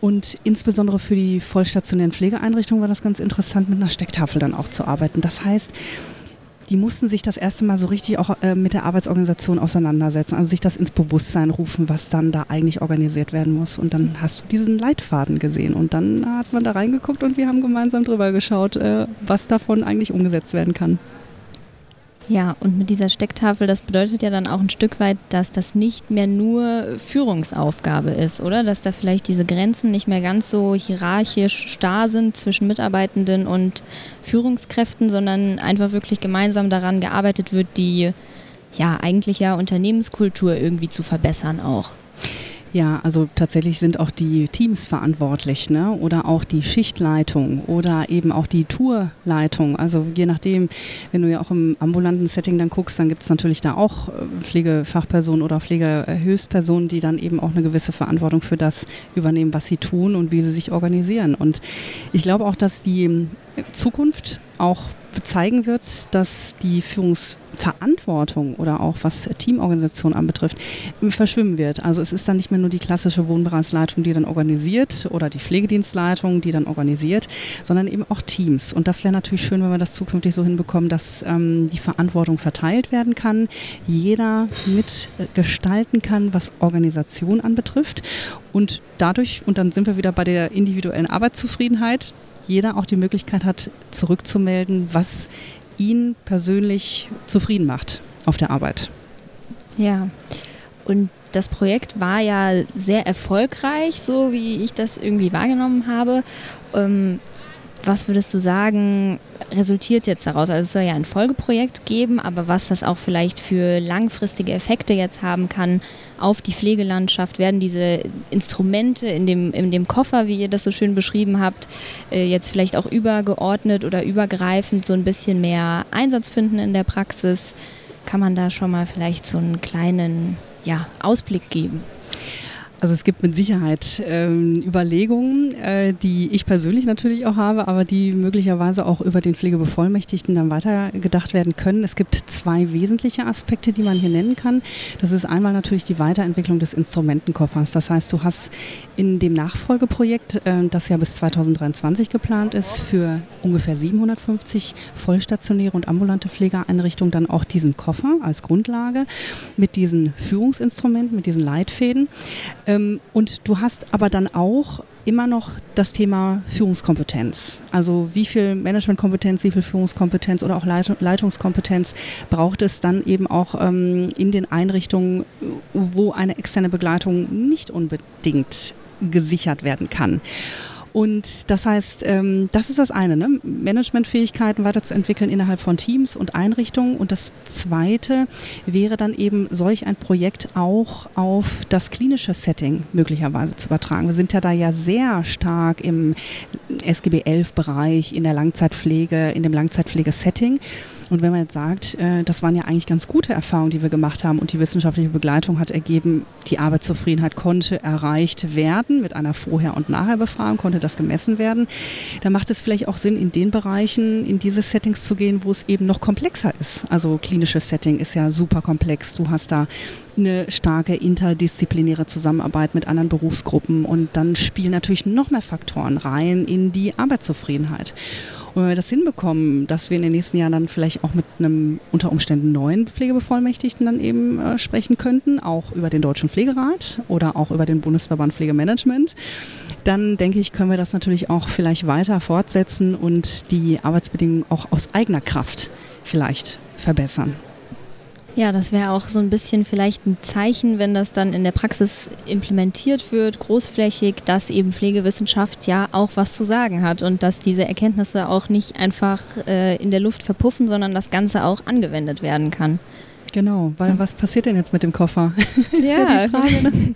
Und insbesondere für die vollstationären Pflegeeinrichtungen war das ganz interessant, mit einer Stecktafel dann auch zu arbeiten. Das heißt, die mussten sich das erste Mal so richtig auch äh, mit der Arbeitsorganisation auseinandersetzen, also sich das ins Bewusstsein rufen, was dann da eigentlich organisiert werden muss. Und dann hast du diesen Leitfaden gesehen und dann hat man da reingeguckt und wir haben gemeinsam drüber geschaut, äh, was davon eigentlich umgesetzt werden kann. Ja, und mit dieser Stecktafel, das bedeutet ja dann auch ein Stück weit, dass das nicht mehr nur Führungsaufgabe ist, oder? Dass da vielleicht diese Grenzen nicht mehr ganz so hierarchisch starr sind zwischen Mitarbeitenden und Führungskräften, sondern einfach wirklich gemeinsam daran gearbeitet wird, die ja eigentlich ja Unternehmenskultur irgendwie zu verbessern auch. Ja, also tatsächlich sind auch die Teams verantwortlich, ne? Oder auch die Schichtleitung oder eben auch die Tourleitung. Also je nachdem, wenn du ja auch im ambulanten Setting dann guckst, dann gibt es natürlich da auch äh, Pflegefachpersonen oder Pflegehilfspersonen, die dann eben auch eine gewisse Verantwortung für das übernehmen, was sie tun und wie sie sich organisieren. Und ich glaube auch, dass die Zukunft auch zeigen wird, dass die Führungsverantwortung oder auch was Teamorganisation anbetrifft, verschwimmen wird. Also es ist dann nicht mehr nur die klassische Wohnbereichsleitung, die dann organisiert oder die Pflegedienstleitung, die dann organisiert, sondern eben auch Teams. Und das wäre natürlich schön, wenn wir das zukünftig so hinbekommen, dass ähm, die Verantwortung verteilt werden kann, jeder mitgestalten kann, was Organisation anbetrifft und dadurch, und dann sind wir wieder bei der individuellen Arbeitszufriedenheit, jeder auch die Möglichkeit hat, zurückzumelden, was ihn persönlich zufrieden macht auf der Arbeit. Ja, und das Projekt war ja sehr erfolgreich, so wie ich das irgendwie wahrgenommen habe. Ähm, was würdest du sagen, resultiert jetzt daraus? Also es soll ja ein Folgeprojekt geben, aber was das auch vielleicht für langfristige Effekte jetzt haben kann auf die Pflegelandschaft, werden diese Instrumente in dem, in dem Koffer, wie ihr das so schön beschrieben habt, äh, jetzt vielleicht auch übergeordnet oder übergreifend so ein bisschen mehr Einsatz finden in der Praxis? Kann man da schon mal vielleicht so einen kleinen ja, Ausblick geben? Also es gibt mit Sicherheit ähm, Überlegungen, äh, die ich persönlich natürlich auch habe, aber die möglicherweise auch über den Pflegebevollmächtigten dann weitergedacht werden können. Es gibt zwei wesentliche Aspekte, die man hier nennen kann. Das ist einmal natürlich die Weiterentwicklung des Instrumentenkoffers. Das heißt, du hast in dem Nachfolgeprojekt, äh, das ja bis 2023 geplant ist, für ungefähr 750 vollstationäre und ambulante Pflegeeinrichtungen dann auch diesen Koffer als Grundlage mit diesen Führungsinstrumenten, mit diesen Leitfäden. Ähm, und du hast aber dann auch immer noch das Thema Führungskompetenz. Also wie viel Managementkompetenz, wie viel Führungskompetenz oder auch Leitungskompetenz braucht es dann eben auch ähm, in den Einrichtungen, wo eine externe Begleitung nicht unbedingt gesichert werden kann. Und das heißt, ähm, das ist das eine, ne? Managementfähigkeiten weiterzuentwickeln innerhalb von Teams und Einrichtungen. Und das zweite wäre dann eben solch ein Projekt auch auf das klinische Setting möglicherweise zu übertragen. Wir sind ja da ja sehr stark im SGB 11 Bereich, in der Langzeitpflege, in dem Langzeitpflegesetting. Und wenn man jetzt sagt, äh, das waren ja eigentlich ganz gute Erfahrungen, die wir gemacht haben und die wissenschaftliche Begleitung hat ergeben, die Arbeitszufriedenheit konnte erreicht werden mit einer Vorher- und Nachher-Befragung, konnte das gemessen werden, dann macht es vielleicht auch Sinn, in den Bereichen, in diese Settings zu gehen, wo es eben noch komplexer ist. Also klinisches Setting ist ja super komplex. Du hast da eine starke interdisziplinäre Zusammenarbeit mit anderen Berufsgruppen und dann spielen natürlich noch mehr Faktoren rein in die Arbeitszufriedenheit. Und wenn wir das hinbekommen, dass wir in den nächsten Jahren dann vielleicht auch mit einem unter Umständen neuen Pflegebevollmächtigten dann eben äh, sprechen könnten, auch über den Deutschen Pflegerat oder auch über den Bundesverband Pflegemanagement, dann denke ich, können wir das natürlich auch vielleicht weiter fortsetzen und die Arbeitsbedingungen auch aus eigener Kraft vielleicht verbessern. Ja, das wäre auch so ein bisschen vielleicht ein Zeichen, wenn das dann in der Praxis implementiert wird, großflächig, dass eben Pflegewissenschaft ja auch was zu sagen hat und dass diese Erkenntnisse auch nicht einfach äh, in der Luft verpuffen, sondern das Ganze auch angewendet werden kann. Genau, weil was passiert denn jetzt mit dem Koffer? ja, ja Frage, ne?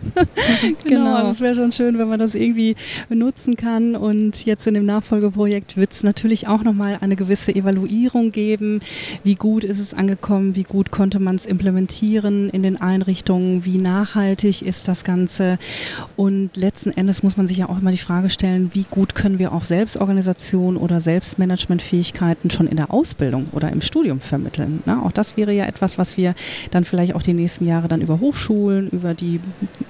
genau, genau. Also es wäre schon schön, wenn man das irgendwie nutzen kann. Und jetzt in dem Nachfolgeprojekt wird es natürlich auch nochmal eine gewisse Evaluierung geben. Wie gut ist es angekommen? Wie gut konnte man es implementieren in den Einrichtungen? Wie nachhaltig ist das Ganze? Und letzten Endes muss man sich ja auch immer die Frage stellen, wie gut können wir auch Selbstorganisation oder Selbstmanagementfähigkeiten schon in der Ausbildung oder im Studium vermitteln? Na, auch das wäre ja etwas, was wir wir dann vielleicht auch die nächsten Jahre dann über Hochschulen, über die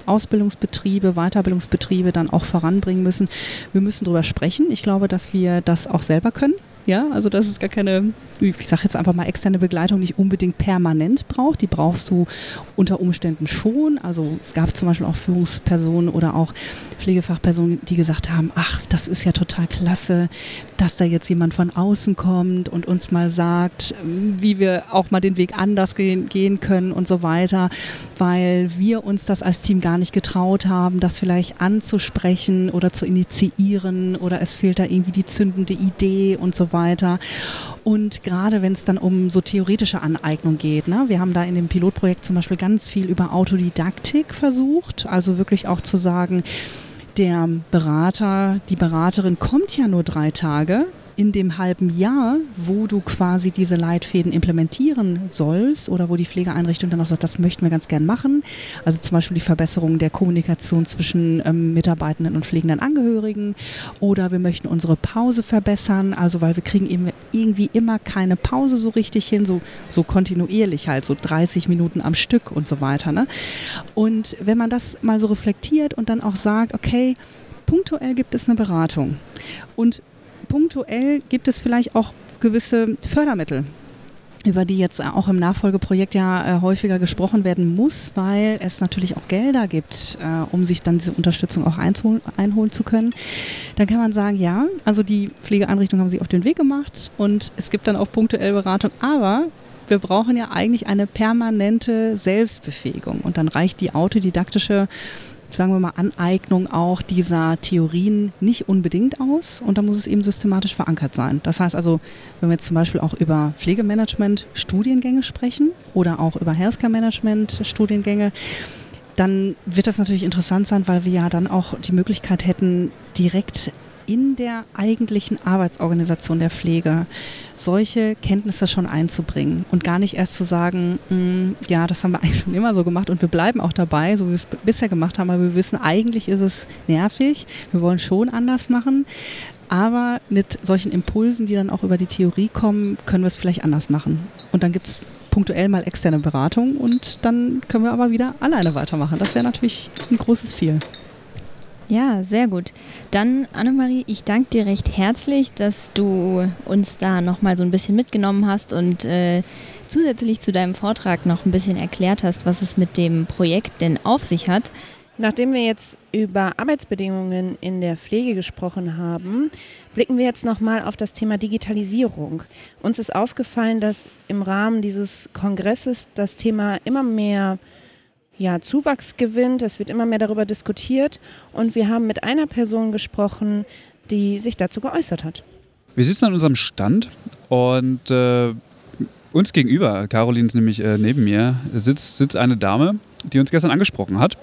Ausbildungsbetriebe, Weiterbildungsbetriebe dann auch voranbringen müssen. Wir müssen darüber sprechen. Ich glaube, dass wir das auch selber können. Ja, also das ist gar keine ich sage jetzt einfach mal, externe Begleitung nicht unbedingt permanent braucht. Die brauchst du unter Umständen schon. Also es gab zum Beispiel auch Führungspersonen oder auch Pflegefachpersonen, die gesagt haben, ach, das ist ja total klasse, dass da jetzt jemand von außen kommt und uns mal sagt, wie wir auch mal den Weg anders gehen, gehen können und so weiter, weil wir uns das als Team gar nicht getraut haben, das vielleicht anzusprechen oder zu initiieren oder es fehlt da irgendwie die zündende Idee und so weiter. Und gerade wenn es dann um so theoretische Aneignung geht, ne? wir haben da in dem Pilotprojekt zum Beispiel ganz viel über Autodidaktik versucht, also wirklich auch zu sagen, der Berater, die Beraterin kommt ja nur drei Tage in dem halben Jahr, wo du quasi diese Leitfäden implementieren sollst oder wo die Pflegeeinrichtung dann auch sagt, das möchten wir ganz gern machen. Also zum Beispiel die Verbesserung der Kommunikation zwischen ähm, Mitarbeitenden und pflegenden Angehörigen oder wir möchten unsere Pause verbessern, also weil wir kriegen eben irgendwie immer keine Pause so richtig hin, so, so kontinuierlich halt, so 30 Minuten am Stück und so weiter. Ne? Und wenn man das mal so reflektiert und dann auch sagt, okay, punktuell gibt es eine Beratung und punktuell gibt es vielleicht auch gewisse Fördermittel über die jetzt auch im Nachfolgeprojekt ja äh, häufiger gesprochen werden muss, weil es natürlich auch Gelder gibt, äh, um sich dann diese Unterstützung auch einholen, einholen zu können. Dann kann man sagen, ja, also die Pflegeeinrichtungen haben sich auf den Weg gemacht und es gibt dann auch punktuell Beratung, aber wir brauchen ja eigentlich eine permanente Selbstbefähigung und dann reicht die autodidaktische sagen wir mal, Aneignung auch dieser Theorien nicht unbedingt aus und da muss es eben systematisch verankert sein. Das heißt also, wenn wir jetzt zum Beispiel auch über Pflegemanagement Studiengänge sprechen oder auch über Healthcare Management Studiengänge, dann wird das natürlich interessant sein, weil wir ja dann auch die Möglichkeit hätten, direkt in der eigentlichen Arbeitsorganisation der Pflege solche Kenntnisse schon einzubringen und gar nicht erst zu sagen, mh, hm, ja, das haben wir eigentlich schon immer so gemacht und wir bleiben auch dabei, so wie wir es bisher gemacht haben, aber wir wissen, eigentlich ist es nervig, wir wollen schon anders machen. Aber mit solchen Impulsen, die dann auch über die Theorie kommen, können wir es vielleicht anders machen. Und dann gibt es punktuell mal externe Beratung und dann können wir aber wieder alleine weitermachen. Das wäre natürlich ein großes Ziel. Ja, sehr gut. Dann, Annemarie, ich danke dir recht herzlich, dass du uns da nochmal so ein bisschen mitgenommen hast und äh, zusätzlich zu deinem Vortrag noch ein bisschen erklärt hast, was es mit dem Projekt denn auf sich hat. Nachdem wir jetzt über Arbeitsbedingungen in der Pflege gesprochen haben, blicken wir jetzt nochmal auf das Thema Digitalisierung. Uns ist aufgefallen, dass im Rahmen dieses Kongresses das Thema immer mehr ja, Zuwachs gewinnt. Es wird immer mehr darüber diskutiert. Und wir haben mit einer Person gesprochen, die sich dazu geäußert hat. Wir sitzen an unserem Stand und äh, uns gegenüber, Caroline ist nämlich äh, neben mir, sitzt, sitzt eine Dame, die uns gestern angesprochen hat.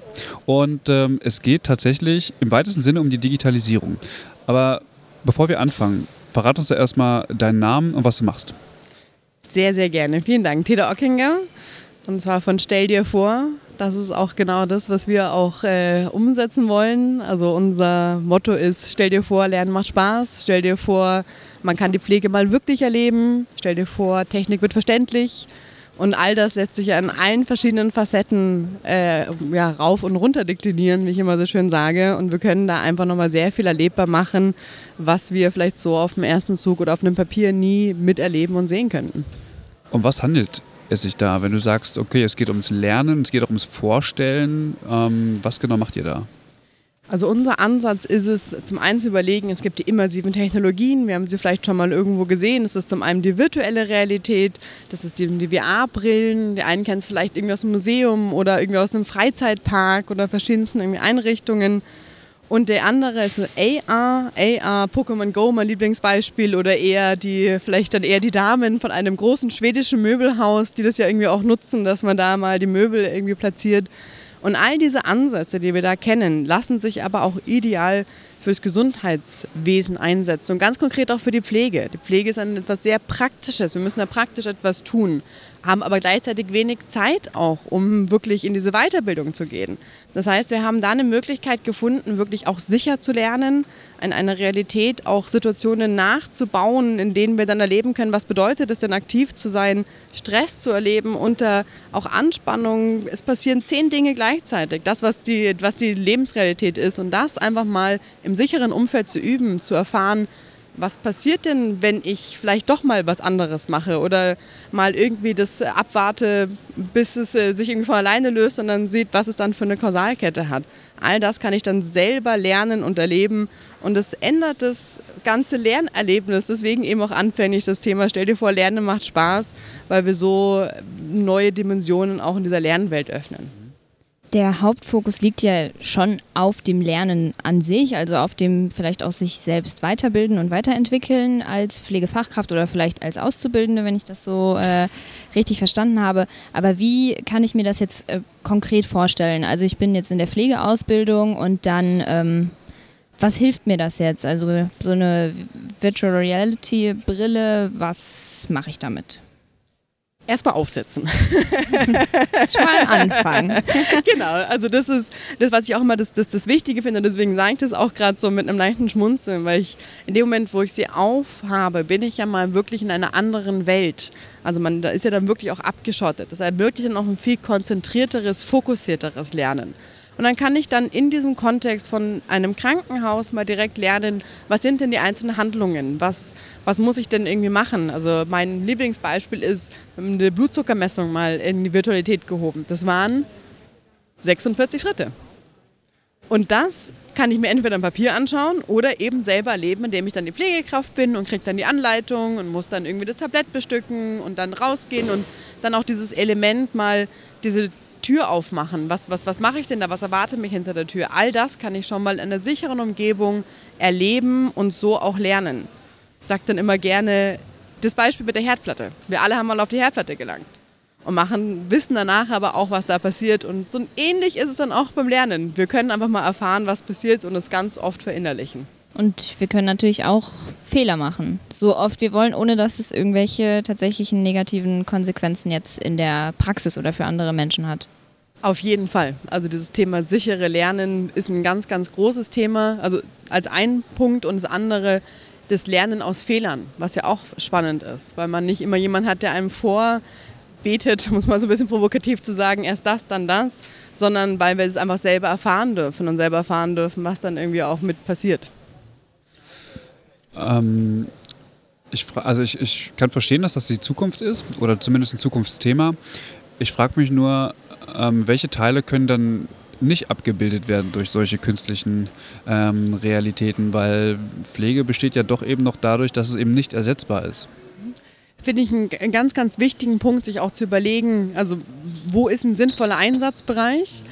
Und ähm, es geht tatsächlich im weitesten Sinne um die Digitalisierung. Aber bevor wir anfangen, verrat uns doch erstmal deinen Namen und was du machst. Sehr, sehr gerne. Vielen Dank. Teda Ockinger. Und zwar von Stell dir vor. Das ist auch genau das, was wir auch äh, umsetzen wollen. Also unser Motto ist, stell dir vor, Lernen macht Spaß. Stell dir vor, man kann die Pflege mal wirklich erleben. Stell dir vor, Technik wird verständlich. Und all das lässt sich ja in allen verschiedenen Facetten äh, ja, rauf und runter deklinieren, wie ich immer so schön sage. Und wir können da einfach nochmal sehr viel erlebbar machen, was wir vielleicht so auf dem ersten Zug oder auf einem Papier nie miterleben und sehen könnten. Um was handelt es sich da? Wenn du sagst, okay, es geht ums Lernen, es geht auch ums Vorstellen, ähm, was genau macht ihr da? Also unser Ansatz ist es, zum einen zu überlegen, es gibt die immersiven Technologien, wir haben sie vielleicht schon mal irgendwo gesehen, das ist zum einen die virtuelle Realität, das ist die, die VR-Brillen, die einen kennen es vielleicht irgendwie aus dem Museum oder irgendwie aus einem Freizeitpark oder verschiedensten irgendwie Einrichtungen. Und der andere ist AR, AR, Pokémon Go, mein Lieblingsbeispiel, oder eher die, vielleicht dann eher die Damen von einem großen schwedischen Möbelhaus, die das ja irgendwie auch nutzen, dass man da mal die Möbel irgendwie platziert. Und all diese Ansätze, die wir da kennen, lassen sich aber auch ideal fürs Gesundheitswesen einsetzen und ganz konkret auch für die Pflege. Die Pflege ist ein etwas sehr Praktisches. Wir müssen da praktisch etwas tun haben aber gleichzeitig wenig Zeit auch, um wirklich in diese Weiterbildung zu gehen. Das heißt, wir haben da eine Möglichkeit gefunden, wirklich auch sicher zu lernen, in einer Realität auch Situationen nachzubauen, in denen wir dann erleben können, was bedeutet es denn aktiv zu sein, Stress zu erleben, unter auch Anspannung. Es passieren zehn Dinge gleichzeitig, das, was die, was die Lebensrealität ist und das einfach mal im sicheren Umfeld zu üben, zu erfahren, was passiert denn, wenn ich vielleicht doch mal was anderes mache oder mal irgendwie das abwarte, bis es äh, sich irgendwie von alleine löst und dann sieht, was es dann für eine Kausalkette hat. All das kann ich dann selber lernen und erleben und es ändert das ganze Lernerlebnis. Deswegen eben auch anfänglich das Thema, stell dir vor, Lernen macht Spaß, weil wir so neue Dimensionen auch in dieser Lernwelt öffnen der Hauptfokus liegt ja schon auf dem Lernen an sich, also auf dem vielleicht auch sich selbst weiterbilden und weiterentwickeln als Pflegefachkraft oder vielleicht als Auszubildende, wenn ich das so äh, richtig verstanden habe. Aber wie kann ich mir das jetzt äh, konkret vorstellen? Also ich bin jetzt in der Pflegeausbildung und dann, ähm, was hilft mir das jetzt? Also so eine Virtual Reality Brille, was mache ich damit? Erstmal aufsetzen. Das ist schon mal ein Anfang. genau, also das ist das, was ich auch immer das, das, das Wichtige finde. Deswegen sage ich das auch gerade so mit einem leichten Schmunzeln, weil ich in dem Moment, wo ich sie aufhabe, bin ich ja mal wirklich in einer anderen Welt. Also man da ist ja dann wirklich auch abgeschottet. Das ermöglicht dann auch ein viel konzentrierteres, fokussierteres Lernen. Und dann kann ich dann in diesem Kontext von einem Krankenhaus mal direkt lernen, was sind denn die einzelnen Handlungen? Was, was muss ich denn irgendwie machen? Also mein Lieblingsbeispiel ist eine Blutzuckermessung mal in die Virtualität gehoben. Das waren 46 Schritte. Und das kann ich mir entweder im Papier anschauen oder eben selber erleben, indem ich dann die Pflegekraft bin und kriege dann die Anleitung und muss dann irgendwie das Tablett bestücken und dann rausgehen und dann auch dieses Element mal, diese Tür aufmachen. Was, was, was mache ich denn da? Was erwartet mich hinter der Tür? All das kann ich schon mal in einer sicheren Umgebung erleben und so auch lernen. Ich sage dann immer gerne das Beispiel mit der Herdplatte. Wir alle haben mal auf die Herdplatte gelangt und machen, wissen danach aber auch, was da passiert. Und so ähnlich ist es dann auch beim Lernen. Wir können einfach mal erfahren, was passiert und es ganz oft verinnerlichen. Und wir können natürlich auch Fehler machen, so oft wir wollen, ohne dass es irgendwelche tatsächlichen negativen Konsequenzen jetzt in der Praxis oder für andere Menschen hat. Auf jeden Fall. Also dieses Thema sichere Lernen ist ein ganz, ganz großes Thema. Also als ein Punkt und das andere das Lernen aus Fehlern, was ja auch spannend ist, weil man nicht immer jemanden hat, der einem vorbetet, muss man so ein bisschen provokativ zu sagen, erst das, dann das, sondern weil wir es einfach selber erfahren dürfen und selber erfahren dürfen, was dann irgendwie auch mit passiert. Ähm, ich, also ich, ich kann verstehen, dass das die Zukunft ist oder zumindest ein Zukunftsthema. Ich frage mich nur, ähm, welche Teile können dann nicht abgebildet werden durch solche künstlichen ähm, Realitäten, weil Pflege besteht ja doch eben noch dadurch, dass es eben nicht ersetzbar ist. Finde ich einen ganz, ganz wichtigen Punkt, sich auch zu überlegen, also wo ist ein sinnvoller Einsatzbereich?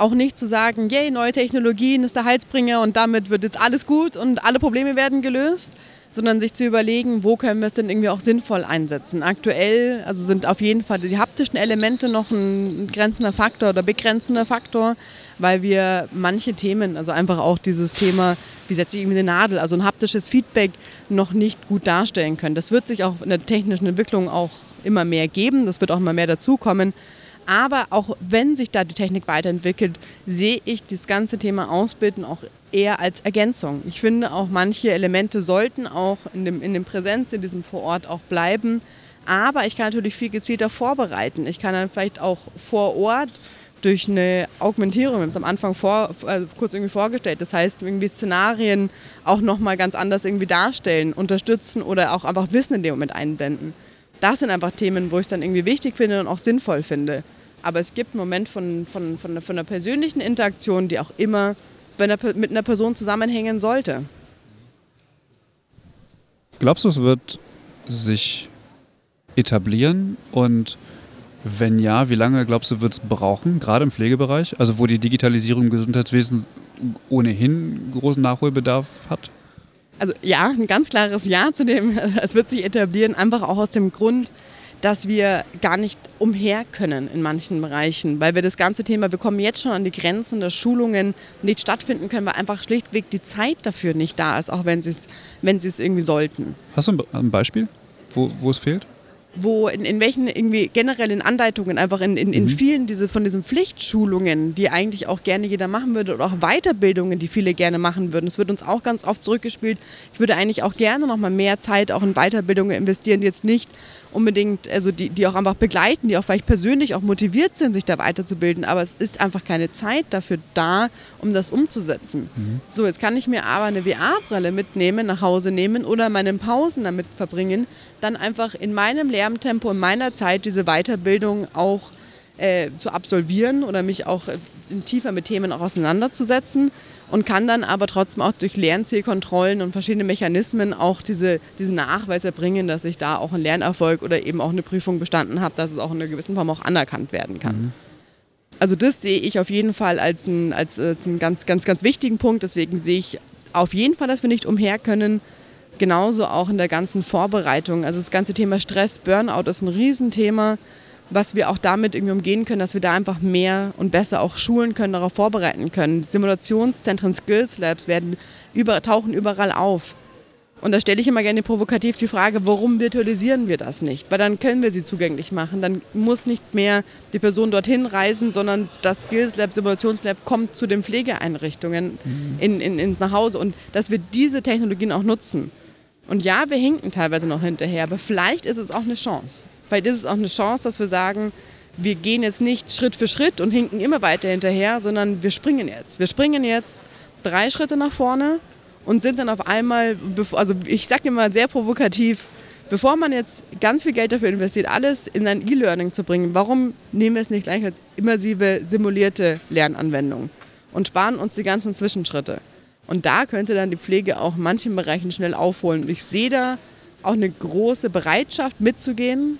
Auch nicht zu sagen, yay, neue Technologien ist der Heilsbringer und damit wird jetzt alles gut und alle Probleme werden gelöst, sondern sich zu überlegen, wo können wir es denn irgendwie auch sinnvoll einsetzen. Aktuell also sind auf jeden Fall die haptischen Elemente noch ein grenzender Faktor oder begrenzender Faktor, weil wir manche Themen, also einfach auch dieses Thema, wie setze ich irgendwie eine Nadel, also ein haptisches Feedback noch nicht gut darstellen können. Das wird sich auch in der technischen Entwicklung auch immer mehr geben, das wird auch immer mehr dazukommen. Aber auch wenn sich da die Technik weiterentwickelt, sehe ich das ganze Thema Ausbilden auch eher als Ergänzung. Ich finde auch manche Elemente sollten auch in dem, in dem Präsenz, in diesem Vorort auch bleiben. Aber ich kann natürlich viel gezielter vorbereiten. Ich kann dann vielleicht auch vor Ort durch eine Augmentierung, wir haben es am Anfang vor, also kurz irgendwie vorgestellt, das heißt irgendwie Szenarien auch nochmal ganz anders irgendwie darstellen, unterstützen oder auch einfach Wissen in dem Moment einblenden. Das sind einfach Themen, wo ich es dann irgendwie wichtig finde und auch sinnvoll finde. Aber es gibt einen Moment von, von, von, von einer persönlichen Interaktion, die auch immer mit einer Person zusammenhängen sollte. Glaubst du, es wird sich etablieren und wenn ja, wie lange glaubst du, wird es brauchen, gerade im Pflegebereich, also wo die Digitalisierung im Gesundheitswesen ohnehin großen Nachholbedarf hat? Also ja, ein ganz klares Ja zu dem, es wird sich etablieren, einfach auch aus dem Grund, dass wir gar nicht umher können in manchen Bereichen, weil wir das ganze Thema, wir kommen jetzt schon an die Grenzen, dass Schulungen nicht stattfinden können, weil einfach schlichtweg die Zeit dafür nicht da ist, auch wenn sie es wenn irgendwie sollten. Hast du ein Beispiel, wo, wo es fehlt? Wo in, in welchen irgendwie generellen Anleitungen, einfach in, in, in Mhm. vielen diese, von diesen Pflichtschulungen, die eigentlich auch gerne jeder machen würde oder auch Weiterbildungen, die viele gerne machen würden. Es wird uns auch ganz oft zurückgespielt. Ich würde eigentlich auch gerne noch mal mehr Zeit auch in Weiterbildungen investieren, die jetzt nicht unbedingt, also die, die auch einfach begleiten, die auch vielleicht persönlich auch motiviert sind, sich da weiterzubilden, aber es ist einfach keine Zeit dafür da, um das umzusetzen. So, jetzt kann ich mir aber eine VR-Brille mitnehmen, nach Hause nehmen oder meine Pausen damit verbringen, dann einfach in meinem Lärmtempo, in meiner Zeit diese Weiterbildung auch äh, zu absolvieren oder mich auch äh, tiefer mit Themen auch auseinanderzusetzen und kann dann aber trotzdem auch durch Lernzielkontrollen und verschiedene Mechanismen auch diese, diesen Nachweis erbringen, dass ich da auch einen Lernerfolg oder eben auch eine Prüfung bestanden habe, dass es auch in einer gewissen Form auch anerkannt werden kann. Also das sehe ich auf jeden Fall als, ein, als, als einen ganz, ganz, ganz wichtigen Punkt. Deswegen sehe ich auf jeden Fall, dass wir nicht umher können. Genauso auch in der ganzen Vorbereitung. Also das ganze Thema Stress, Burnout ist ein Riesenthema, was wir auch damit irgendwie umgehen können, dass wir da einfach mehr und besser auch schulen können, darauf vorbereiten können. Simulationszentren, Skills Labs werden über, tauchen überall auf. Und da stelle ich immer gerne provokativ die Frage, warum virtualisieren wir das nicht? Weil dann können wir sie zugänglich machen. Dann muss nicht mehr die Person dorthin reisen, sondern das Skills Lab, Simulationslab kommt zu den Pflegeeinrichtungen in, in, in, nach Hause. Und dass wir diese Technologien auch nutzen. Und ja, wir hinken teilweise noch hinterher, aber vielleicht ist es auch eine Chance. Vielleicht ist es auch eine Chance, dass wir sagen, wir gehen jetzt nicht Schritt für Schritt und hinken immer weiter hinterher, sondern wir springen jetzt. Wir springen jetzt drei Schritte nach vorne und sind dann auf einmal, also ich sage immer sehr provokativ, bevor man jetzt ganz viel Geld dafür investiert, alles in ein E-Learning zu bringen, warum nehmen wir es nicht gleich als immersive, simulierte Lernanwendung und sparen uns die ganzen Zwischenschritte? Und da könnte dann die Pflege auch in manchen Bereichen schnell aufholen. Und ich sehe da auch eine große Bereitschaft mitzugehen,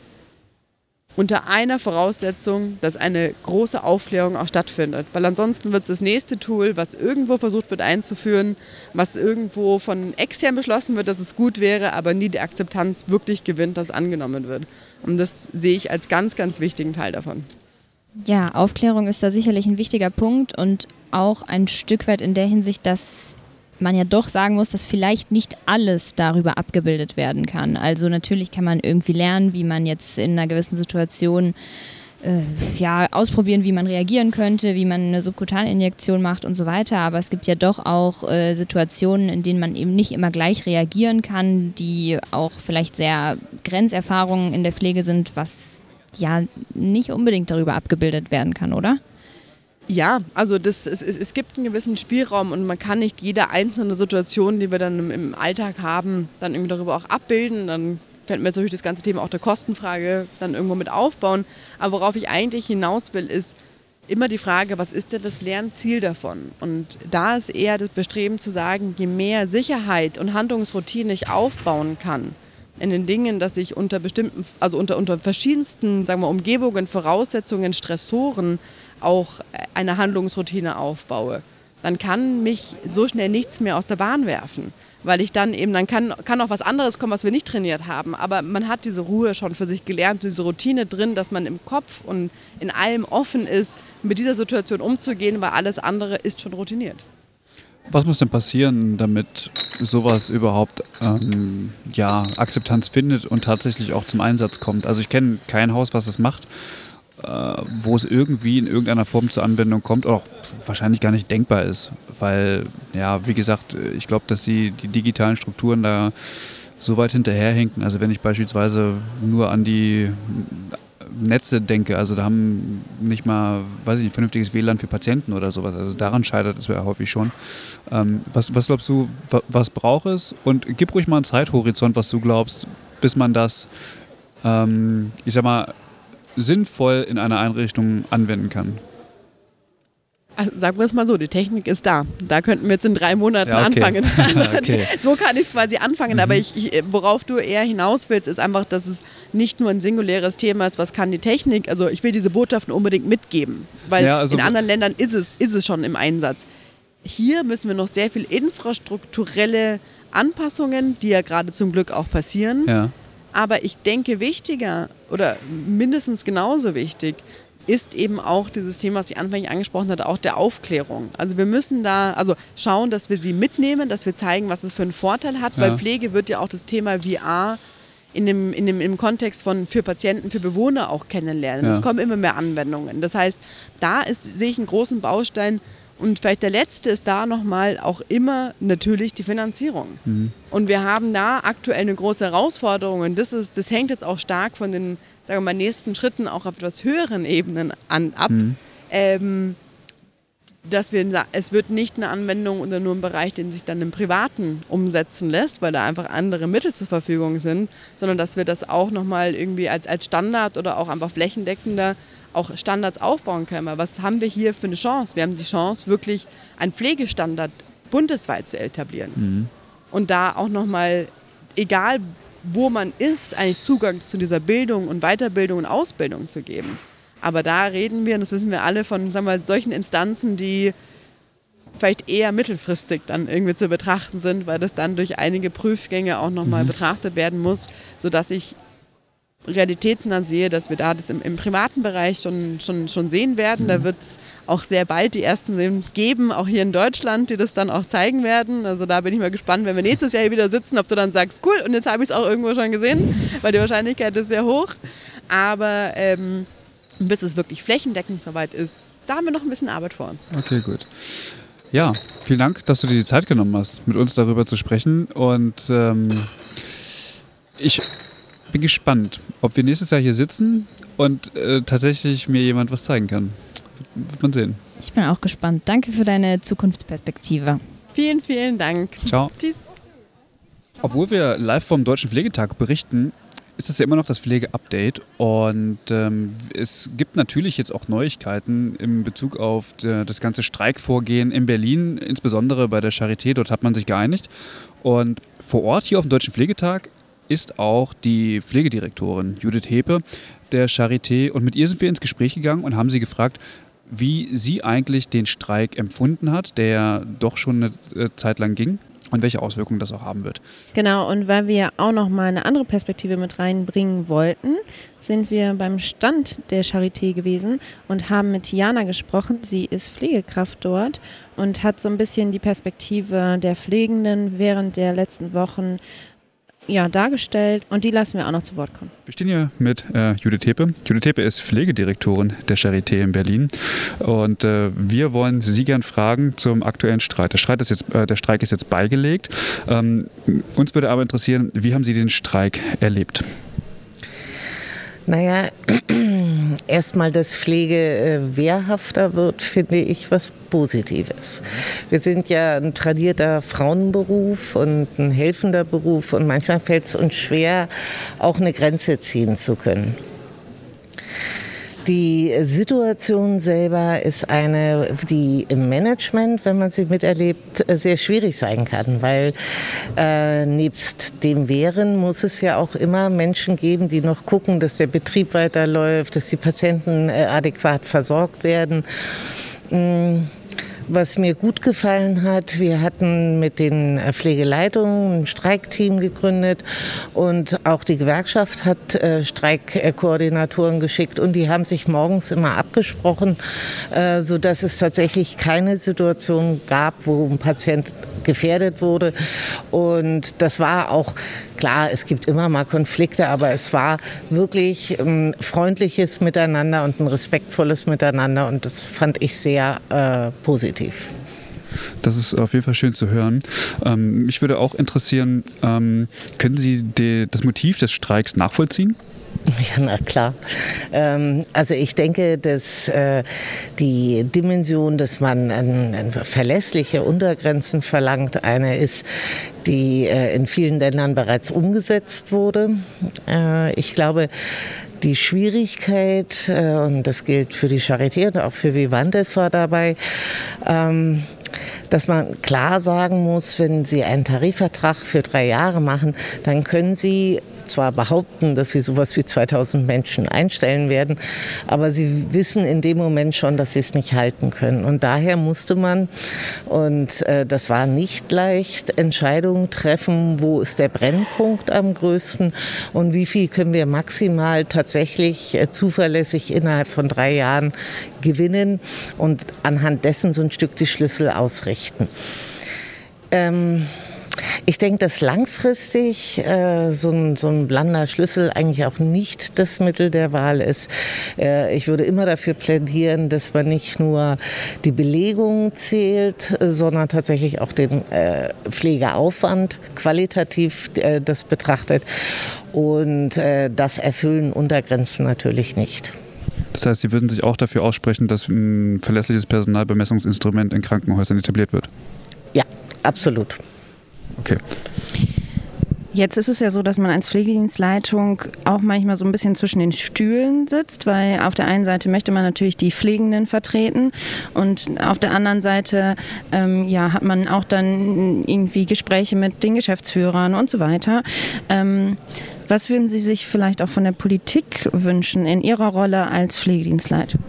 unter einer Voraussetzung, dass eine große Aufklärung auch stattfindet. Weil ansonsten wird es das nächste Tool, was irgendwo versucht wird einzuführen, was irgendwo von extern beschlossen wird, dass es gut wäre, aber nie die Akzeptanz wirklich gewinnt, dass angenommen wird. Und das sehe ich als ganz, ganz wichtigen Teil davon. Ja, Aufklärung ist da sicherlich ein wichtiger Punkt und auch ein Stück weit in der Hinsicht, dass man ja doch sagen muss, dass vielleicht nicht alles darüber abgebildet werden kann. Also natürlich kann man irgendwie lernen, wie man jetzt in einer gewissen Situation äh, ja, ausprobieren, wie man reagieren könnte, wie man eine Subkutaninjektion macht und so weiter. Aber es gibt ja doch auch äh, Situationen, in denen man eben nicht immer gleich reagieren kann, die auch vielleicht sehr Grenzerfahrungen in der Pflege sind, was ja nicht unbedingt darüber abgebildet werden kann, oder? Ja, also das, es, es, gibt einen gewissen Spielraum und man kann nicht jede einzelne Situation, die wir dann im, im Alltag haben, dann irgendwie darüber auch abbilden. Dann könnten wir jetzt natürlich das ganze Thema auch der Kostenfrage dann irgendwo mit aufbauen. Aber worauf ich eigentlich hinaus will, ist immer die Frage, was ist denn das Lernziel davon? Und da ist eher das Bestreben zu sagen, je mehr Sicherheit und Handlungsroutine ich aufbauen kann, in den Dingen, dass ich unter bestimmten, also unter, unter verschiedensten, sagen wir, Umgebungen, Voraussetzungen, Stressoren auch eine Handlungsroutine aufbaue, dann kann mich so schnell nichts mehr aus der Bahn werfen. Weil ich dann eben, dann kann, kann auch was anderes kommen, was wir nicht trainiert haben. Aber man hat diese Ruhe schon für sich gelernt, diese Routine drin, dass man im Kopf und in allem offen ist, mit dieser Situation umzugehen, weil alles andere ist schon routiniert. Was muss denn passieren, damit sowas überhaupt ähm, ja, Akzeptanz findet und tatsächlich auch zum Einsatz kommt? Also ich kenne kein Haus, was es macht, wo es irgendwie in irgendeiner Form zur Anwendung kommt, auch wahrscheinlich gar nicht denkbar ist. Weil, ja, wie gesagt, ich glaube, dass sie die digitalen Strukturen da so weit hinterherhinken. Also wenn ich beispielsweise nur an die Netze denke, also da haben nicht mal, weiß ich nicht, vernünftiges WLAN für Patienten oder sowas. Also daran scheitert es ja häufig schon. Ähm, was, was glaubst du, wa- was braucht es? Und gib ruhig mal einen Zeithorizont, was du glaubst, bis man das, ähm, ich sag mal, sinnvoll in einer Einrichtung anwenden kann. Also sagen wir es mal so, die Technik ist da. Da könnten wir jetzt in drei Monaten Ja, okay. anfangen. Also Okay. So kann ich es quasi anfangen. Aber ich, ich, worauf du eher hinaus willst, ist einfach, dass es nicht nur ein singuläres Thema ist, was kann die Technik. Also ich will diese Botschaften unbedingt mitgeben. Weil Ja, also- in anderen Ländern ist es, ist es schon im Einsatz. Hier müssen wir noch sehr viel infrastrukturelle Anpassungen, die ja gerade zum Glück auch passieren. Ja. Aber ich denke, wichtiger oder mindestens genauso wichtig ist eben auch dieses Thema, was ich anfänglich angesprochen hatte, auch der Aufklärung. Also wir müssen da also schauen, dass wir sie mitnehmen, dass wir zeigen, was es für einen Vorteil hat, Ja. weil Pflege wird ja auch das Thema VR in dem, in dem, im Kontext von für Patienten, für Bewohner auch kennenlernen. Ja. Es kommen immer mehr Anwendungen. Das heißt, da ist, sehe ich einen großen Baustein und vielleicht der letzte ist da nochmal auch immer natürlich die Finanzierung. Und wir haben da aktuell eine große Herausforderung und das, ist, das hängt jetzt auch stark von den sagen wir mal, nächsten Schritten auch auf etwas höheren Ebenen an, ab. Ähm, dass wir, es wird nicht eine Anwendung oder nur ein Bereich, den sich dann im Privaten umsetzen lässt, weil da einfach andere Mittel zur Verfügung sind, sondern dass wir das auch nochmal irgendwie als, als Standard oder auch einfach flächendeckender auch Standards aufbauen können. Weil was haben wir hier für eine Chance? Wir haben die Chance, wirklich einen Pflegestandard bundesweit zu etablieren. Und da auch nochmal, egal wo man ist, eigentlich Zugang zu dieser Bildung und Weiterbildung und Ausbildung zu geben. Aber da reden wir, und das wissen wir alle, von sagen wir, solchen Instanzen, die vielleicht eher mittelfristig dann irgendwie zu betrachten sind, weil das dann durch einige Prüfgänge auch nochmal betrachtet werden muss, sodass ich realitätsnah sehe, dass wir da das im, im privaten Bereich schon, schon, schon sehen werden. Da wird es auch sehr bald die ersten geben, auch hier in Deutschland, die das dann auch zeigen werden. Also da bin ich mal gespannt, wenn wir nächstes Jahr hier wieder sitzen, ob du dann sagst, cool, und jetzt habe ich es auch irgendwo schon gesehen, weil die Wahrscheinlichkeit ist sehr hoch. Aber ähm, bis es wirklich flächendeckend soweit ist, da haben wir noch ein bisschen Arbeit vor uns. Okay, gut. Ja, vielen Dank, dass du dir die Zeit genommen hast, mit uns darüber zu sprechen. Und ähm, ich bin gespannt, ob wir nächstes Jahr hier sitzen und äh, tatsächlich mir jemand was zeigen kann. Wird man sehen. Ich bin auch gespannt. Danke für deine Zukunftsperspektive. Vielen, vielen Dank. Ciao. Tschüss. Obwohl wir live vom Deutschen Pflegetag berichten, ist das ja immer noch das Pflege-Update. Und ähm, es gibt natürlich jetzt auch Neuigkeiten in Bezug auf äh, das ganze Streikvorgehen in Berlin, insbesondere bei der Charité. Dort hat man sich geeinigt. Und vor Ort hier auf dem Deutschen Pflegetag ist auch die Pflegedirektorin Judith Hepe der Charité. Und mit ihr sind wir ins Gespräch gegangen und haben sie gefragt, wie sie eigentlich den Streik empfunden hat, der doch schon eine äh, Zeit lang ging und welche Auswirkungen das auch haben wird. Genau, und weil wir auch noch mal eine andere Perspektive mit reinbringen wollten, sind wir beim Stand der Charité gewesen und haben mit Jana gesprochen. Sie ist Pflegekraft dort und hat so ein bisschen die Perspektive der Pflegenden während der letzten Wochen ja, dargestellt und die lassen wir auch noch zu Wort kommen. Wir stehen hier mit äh, Judith Hepe. Judith Hepe ist Pflegedirektorin der Charité in Berlin und äh, wir wollen Sie gern fragen zum aktuellen Streit. Der, Streit ist jetzt, äh, der Streik ist jetzt beigelegt. Ähm, uns würde aber interessieren, wie haben Sie den Streik erlebt? Naja, erstmal, dass Pflege äh, wehrhafter wird, finde ich was Positives. Wir sind ja ein tradierter Frauenberuf und ein helfender Beruf und manchmal fällt es uns schwer, auch eine Grenze ziehen zu können. Die Situation selber ist eine, die im Management, wenn man sie miterlebt, sehr schwierig sein kann, weil äh, nebst dem Wehren muss es ja auch immer Menschen geben, die noch gucken, dass der Betrieb weiterläuft, dass die Patienten äh, adäquat versorgt werden. Mm. Was mir gut gefallen hat, wir hatten mit den Pflegeleitungen ein Streikteam gegründet und auch die Gewerkschaft hat äh, Streikkoordinatoren geschickt und die haben sich morgens immer abgesprochen, äh, sodass es tatsächlich keine Situation gab, wo ein Patient gefährdet wurde. Und das war auch klar, es gibt immer mal Konflikte, aber es war wirklich ein freundliches Miteinander und ein respektvolles Miteinander und das fand ich sehr äh, positiv. Das ist auf jeden Fall schön zu hören. Ähm, mich würde auch interessieren, ähm, können Sie die, das Motiv des Streiks nachvollziehen? Ja, na klar. Ähm, also ich denke, dass äh, die Dimension, dass man ein, ein verlässliche Untergrenzen verlangt, eine ist, die äh, in vielen Ländern bereits umgesetzt wurde. Äh, ich glaube, die Schwierigkeit, äh, und das gilt für die Charité und auch für Vivantes war dabei, ähm, dass man klar sagen muss, wenn Sie einen Tarifvertrag für drei Jahre machen, dann können Sie zwar behaupten, dass sie sowas wie 2000 Menschen einstellen werden, aber sie wissen in dem Moment schon, dass sie es nicht halten können. Und daher musste man, und äh, das war nicht leicht, Entscheidungen treffen, wo ist der Brennpunkt am größten und wie viel können wir maximal tatsächlich äh, zuverlässig innerhalb von drei Jahren gewinnen und anhand dessen so ein Stück die Schlüssel ausrichten. Ähm, Ich denke, dass langfristig äh, so, ein, so ein blonder Schlüssel eigentlich auch nicht das Mittel der Wahl ist. Äh, ich würde immer dafür plädieren, dass man nicht nur die Belegung zählt, sondern tatsächlich auch den äh, Pflegeaufwand qualitativ äh, das betrachtet. Und äh, das erfüllen Untergrenzen natürlich nicht. Das heißt, Sie würden sich auch dafür aussprechen, dass ein verlässliches Personalbemessungsinstrument in Krankenhäusern etabliert wird? Ja, absolut. Okay. Jetzt ist es ja so, dass man als Pflegedienstleitung auch manchmal so ein bisschen zwischen den Stühlen sitzt, weil auf der einen Seite möchte man natürlich die Pflegenden vertreten und auf der anderen Seite ähm, ja, hat man auch dann irgendwie Gespräche mit den Geschäftsführern und so weiter. Ähm, was würden Sie sich vielleicht auch von der Politik wünschen in Ihrer Rolle als Pflegedienstleitung?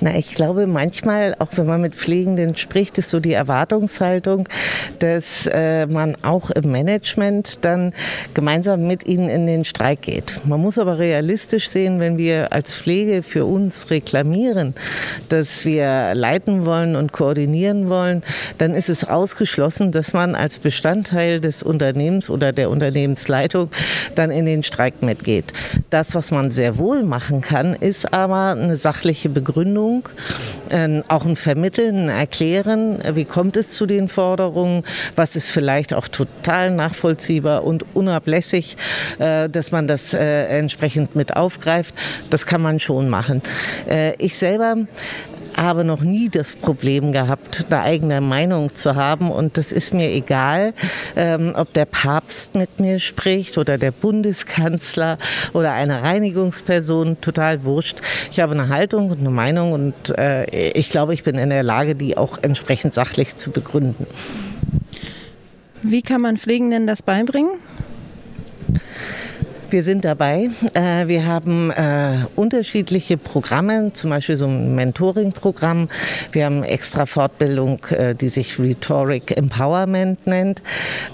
Na, ich glaube, manchmal, auch wenn man mit Pflegenden spricht, ist so die Erwartungshaltung, dass äh, man auch im Management dann gemeinsam mit ihnen in den Streik geht. Man muss aber realistisch sehen, wenn wir als Pflege für uns reklamieren, dass wir leiten wollen und koordinieren wollen, dann ist es ausgeschlossen, dass man als Bestandteil des Unternehmens oder der Unternehmensleitung dann in den Streik mitgeht. Das, was man sehr wohl machen kann, ist aber eine sachliche Begründung, äh, auch ein Vermitteln, ein Erklären, wie kommt es zu den Forderungen, was ist vielleicht auch total nachvollziehbar und unablässig, äh, dass man das äh, entsprechend mit aufgreift. Das kann man schon machen. Äh, ich selber habe noch nie das Problem gehabt, eine eigene Meinung zu haben. Und das ist mir egal, ähm, ob der Papst mit mir spricht oder der Bundeskanzler oder eine Reinigungsperson, total wurscht. Ich habe eine Haltung und eine Meinung und äh, ich glaube, ich bin in der Lage, die auch entsprechend sachlich zu begründen. Wie kann man Pflegenden das beibringen? Wir sind dabei. Äh, wir haben äh, unterschiedliche Programme, zum Beispiel so ein Mentoring-Programm. Wir haben extra Fortbildung, äh, die sich Rhetoric Empowerment nennt,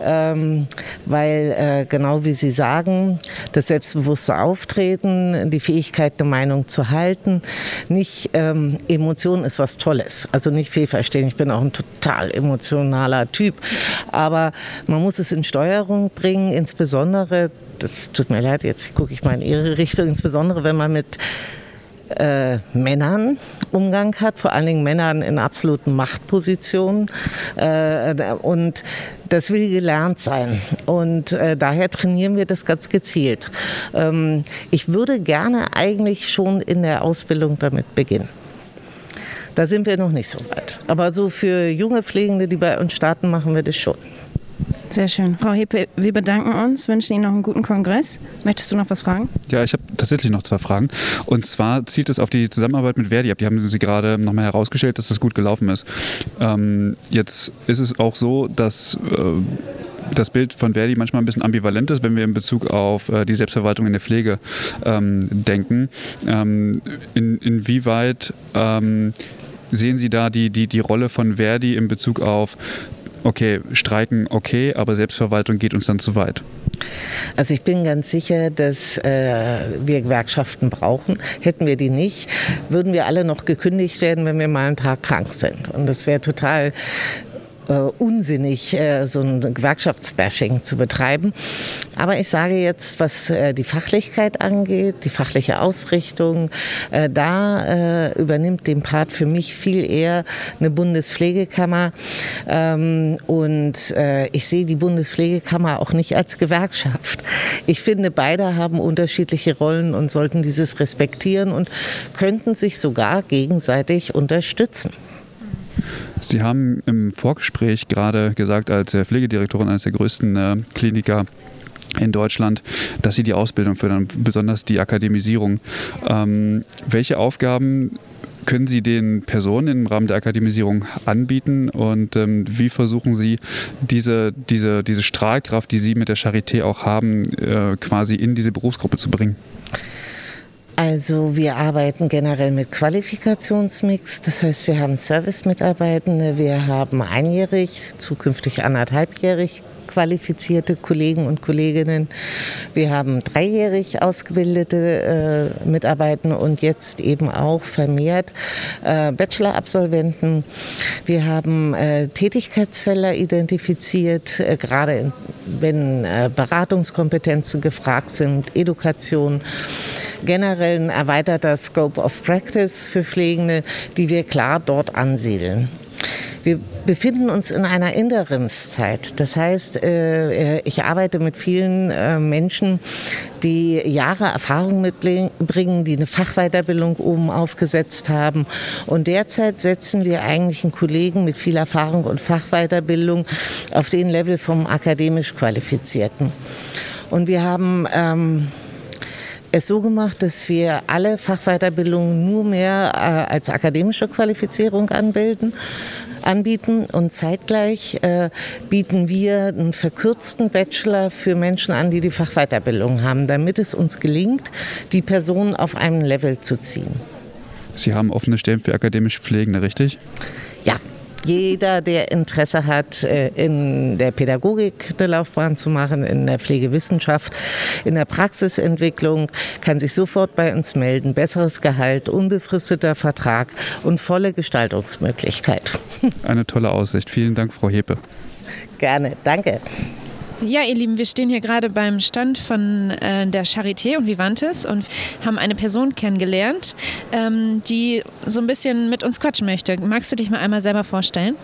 ähm, weil genau wie Sie sagen, das selbstbewusste Auftreten, die Fähigkeit, eine Meinung zu halten, nicht ähm, Emotion ist was Tolles. Also nicht fehlverstehen. Ich bin auch ein total emotionaler Typ, aber man muss es in Steuerung bringen, insbesondere das tut mir leid, jetzt gucke ich mal in Ihre Richtung, insbesondere wenn man mit äh, Männern Umgang hat, vor allen Dingen Männern in absoluten Machtpositionen. Äh, und das will gelernt sein. Und äh, daher trainieren wir das ganz gezielt. Ähm, ich würde gerne eigentlich schon in der Ausbildung damit beginnen. Da sind wir noch nicht so weit. Aber so für junge Pflegende, die bei uns starten, machen wir das schon. Sehr schön. Frau Hepe, wir bedanken uns, wünschen Ihnen noch einen guten Kongress. Möchtest du noch was fragen? Ja, ich habe tatsächlich noch zwei Fragen. Und zwar zielt es auf die Zusammenarbeit mit Verdi ab. Die haben Sie gerade nochmal herausgestellt, dass das gut gelaufen ist. Ähm, jetzt ist es auch so, dass äh, das Bild von Verdi manchmal ein bisschen ambivalent ist, wenn wir in Bezug auf äh, die Selbstverwaltung in der Pflege ähm, denken. Ähm, in, inwieweit ähm, sehen Sie da die, die, die Rolle von Verdi in Bezug auf okay, streiken okay, aber Selbstverwaltung geht uns dann zu weit? Also ich bin ganz sicher, dass äh, wir Gewerkschaften brauchen. Hätten wir die nicht, würden wir alle noch gekündigt werden, wenn wir mal einen Tag krank sind. Und das wäre total äh, unsinnig, äh, so ein Gewerkschaftsbashing zu betreiben. Aber ich sage jetzt, was äh, die Fachlichkeit angeht, die fachliche Ausrichtung, äh, da äh, übernimmt den Part für mich viel eher eine Bundespflegekammer. Ähm, und äh, ich sehe die Bundespflegekammer auch nicht als Gewerkschaft. Ich finde, beide haben unterschiedliche Rollen und sollten dieses respektieren und könnten sich sogar gegenseitig unterstützen. Sie haben im Vorgespräch gerade gesagt, als Pflegedirektorin eines der größten äh, Kliniker in Deutschland, dass Sie die Ausbildung fördern, besonders die Akademisierung. Ähm, welche Aufgaben können Sie den Personen im Rahmen der Akademisierung anbieten und ähm, wie versuchen Sie diese, diese, diese Strahlkraft, die Sie mit der Charité auch haben, äh, quasi in diese Berufsgruppe zu bringen? Also wir arbeiten generell mit Qualifikationsmix. Das heißt, wir haben Service-Mitarbeitende, wir haben einjährig, zukünftig anderthalbjährig qualifizierte Kollegen und Kolleginnen. Wir haben dreijährig ausgebildete äh, Mitarbeitende und jetzt eben auch vermehrt äh, Bachelor-Absolventen. Wir haben äh, Tätigkeitsfelder identifiziert, äh, gerade wenn äh, Beratungskompetenzen gefragt sind, Education generell ein erweiterter Scope of Practice für Pflegende, die wir klar dort ansiedeln. Wir befinden uns in einer Interimszeit. Das heißt, äh, ich arbeite mit vielen äh, Menschen, die Jahre Erfahrung mitbringen, die eine Fachweiterbildung oben aufgesetzt haben. Und derzeit setzen wir eigentlich einen Kollegen mit viel Erfahrung und Fachweiterbildung auf den Level vom akademisch Qualifizierten. Und wir haben ähm, es so gemacht, dass wir alle Fachweiterbildungen nur mehr äh, als akademische Qualifizierung anbilden anbieten und zeitgleich äh, bieten wir einen verkürzten Bachelor für Menschen an, die die Fachweiterbildung haben, damit es uns gelingt, die Personen auf einem Level zu ziehen. Sie haben offene Stellen für akademische Pflegende, richtig? Jeder, der Interesse hat, äh, in der Pädagogik eine Laufbahn zu machen, in der Pflegewissenschaft, in der Praxisentwicklung, kann sich sofort bei uns melden. Besseres Gehalt, unbefristeter Vertrag und volle Gestaltungsmöglichkeit. Eine tolle Aussicht. Vielen Dank, Frau Hepe. Gerne, danke. Ja, ihr Lieben, wir stehen hier gerade beim Stand von äh, der Charité und Vivantes und haben eine Person kennengelernt, ähm, die so ein bisschen mit uns quatschen möchte. Magst du dich mal einmal selber vorstellen?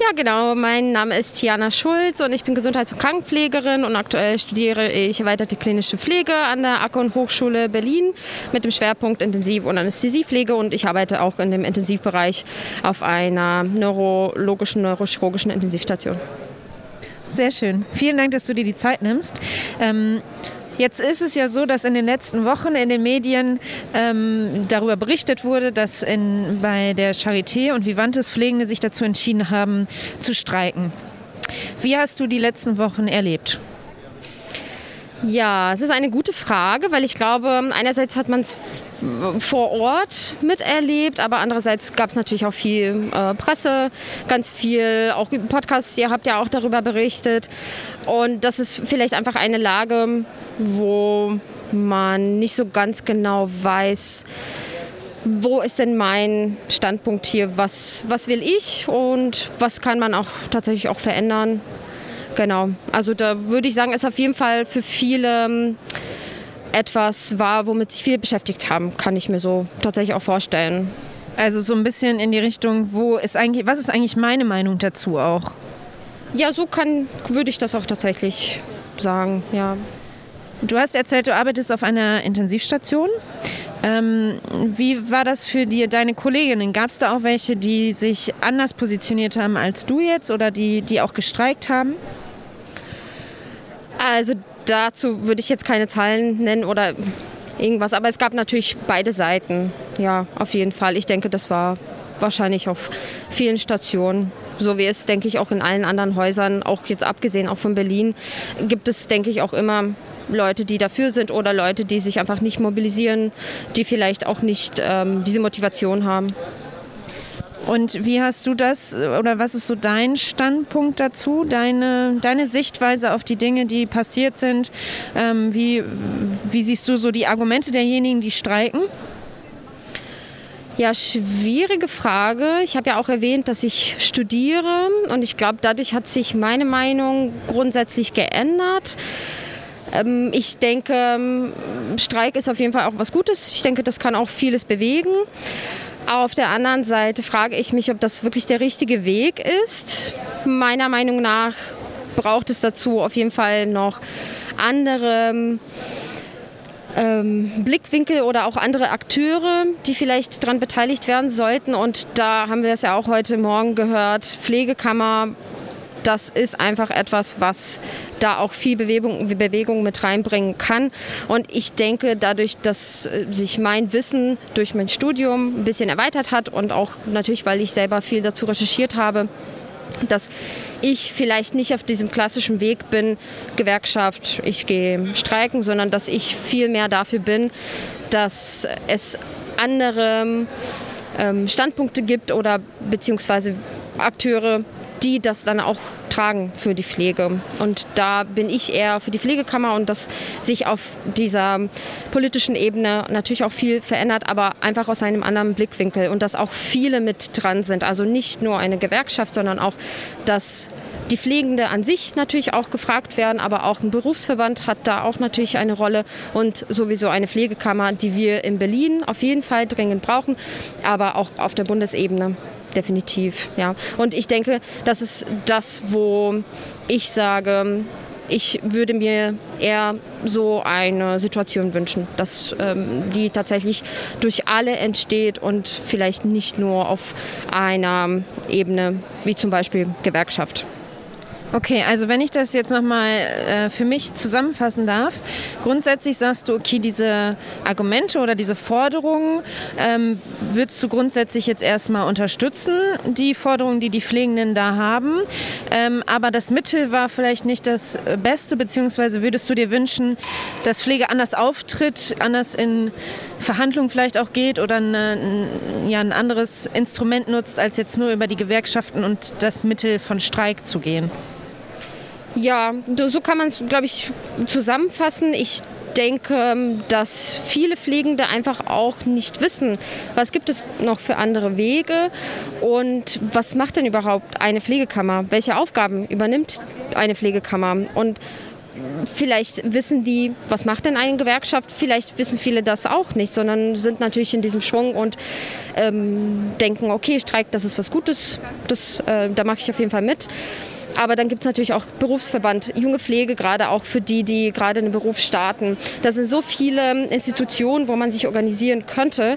Ja, genau. Mein Name ist Tiana Schulz und ich bin Gesundheits- und Krankenpflegerin und aktuell studiere ich erweiterte klinische Pflege an der Akkon Hochschule Berlin mit dem Schwerpunkt Intensiv- und Anästhesiepflege und ich arbeite auch in dem Intensivbereich auf einer neurologischen, neurochirurgischen Intensivstation. Sehr schön. Vielen Dank, dass du dir die Zeit nimmst. Ähm, Jetzt ist es ja so, dass in den letzten Wochen in den Medien ähm, darüber berichtet wurde, dass in, bei der Charité und Vivantes Pflegende sich dazu entschieden haben, zu streiken. Wie hast du die letzten Wochen erlebt? Ja, es ist eine gute Frage, weil ich glaube, einerseits hat man es vor Ort miterlebt, aber andererseits gab es natürlich auch viel äh, Presse, ganz viel, auch Podcasts, ihr habt ja auch darüber berichtet. Und das ist vielleicht einfach eine Lage, wo man nicht so ganz genau weiß, wo ist denn mein Standpunkt hier, was, was will ich und was kann man auch tatsächlich auch verändern. Genau, also da würde ich sagen, ist auf jeden Fall für viele ähm, etwas war, womit sich viele beschäftigt haben, kann ich mir so tatsächlich auch vorstellen. Also so ein bisschen in die Richtung, wo ist eigentlich, was ist eigentlich meine Meinung dazu auch? Ja, so kann, würde ich das auch tatsächlich sagen, ja. Du hast erzählt, du arbeitest auf einer Intensivstation. Ähm, wie war das für dir, deine Kolleginnen? Gab es da auch welche, die sich anders positioniert haben als du jetzt oder die, die auch gestreikt haben? Also dazu würde ich jetzt keine Zahlen nennen oder irgendwas, aber es gab natürlich beide Seiten. Ja, auf jeden Fall. Ich denke, das war wahrscheinlich auf vielen Stationen, so wie es, denke ich, auch in allen anderen Häusern, auch jetzt abgesehen auch von Berlin, gibt es, denke ich, auch immer Leute, die dafür sind oder Leute, die sich einfach nicht mobilisieren, die vielleicht auch nicht ähm, diese Motivation haben. Und wie hast du das oder was ist so dein Standpunkt dazu, deine, deine Sichtweise auf die Dinge, die passiert sind? Ähm, wie, wie siehst du so die Argumente derjenigen, die streiken? Ja, schwierige Frage. Ich habe ja auch erwähnt, dass ich studiere und ich glaube, dadurch hat sich meine Meinung grundsätzlich geändert. Ähm, ich denke, ähm, Streik ist auf jeden Fall auch was Gutes. Ich denke, das kann auch vieles bewegen. Auf der anderen Seite frage ich mich, ob das wirklich der richtige Weg ist. Meiner Meinung nach braucht es dazu auf jeden Fall noch andere ähm, Blickwinkel oder auch andere Akteure, die vielleicht daran beteiligt werden sollten. Und da haben wir es ja auch heute Morgen gehört, Pflegekammer, das ist einfach etwas, was da auch viel Bewegung, Bewegung mit reinbringen kann. Und ich denke, dadurch, dass äh, sich mein Wissen durch mein Studium ein bisschen erweitert hat und auch natürlich, weil ich selber viel dazu recherchiert habe, dass ich vielleicht nicht auf diesem klassischen Weg bin, Gewerkschaft, ich gehe streiken, sondern dass ich viel mehr dafür bin, dass es andere ähm, Standpunkte gibt oder beziehungsweise Akteure, die das dann auch tragen für die Pflege. Und da bin ich eher für die Pflegekammer und dass sich auf dieser politischen Ebene natürlich auch viel verändert, aber einfach aus einem anderen Blickwinkel und dass auch viele mit dran sind. Also nicht nur eine Gewerkschaft, sondern auch, dass die Pflegende an sich natürlich auch gefragt werden, aber auch ein Berufsverband hat da auch natürlich eine Rolle und sowieso eine Pflegekammer, die wir in Berlin auf jeden Fall dringend brauchen, aber auch auf der Bundesebene definitiv. Ja. Und ich denke, das ist das, wo ich sage, ich würde mir eher so eine Situation wünschen, dass ähm, die tatsächlich durch alle entsteht und vielleicht nicht nur auf einer Ebene wie zum Beispiel Gewerkschaft. Okay, also wenn ich das jetzt nochmal äh, für mich zusammenfassen darf, grundsätzlich sagst du, okay, diese Argumente oder diese Forderungen ähm, würdest du grundsätzlich jetzt erstmal unterstützen, die Forderungen, die die Pflegenden da haben, ähm, aber das Mittel war vielleicht nicht das Beste, beziehungsweise würdest du dir wünschen, dass Pflege anders auftritt, anders in Verhandlungen vielleicht auch geht oder eine, ja, ein anderes Instrument nutzt, als jetzt nur über die Gewerkschaften und das Mittel von Streik zu gehen? Ja, so kann man es, glaube ich, zusammenfassen. Ich denke, ähm, dass viele Pflegende einfach auch nicht wissen, was gibt es noch für andere Wege und was macht denn überhaupt eine Pflegekammer? Welche Aufgaben übernimmt eine Pflegekammer? Und vielleicht wissen die, was macht denn eine Gewerkschaft? Vielleicht wissen viele das auch nicht, sondern sind natürlich in diesem Schwung und ähm, denken, okay, Streik, das ist was Gutes, das, äh, da mache ich auf jeden Fall mit. Aber dann gibt es natürlich auch Berufsverband, junge Pflege, gerade auch für die, die gerade in den Beruf starten. Da sind so viele Institutionen, wo man sich organisieren könnte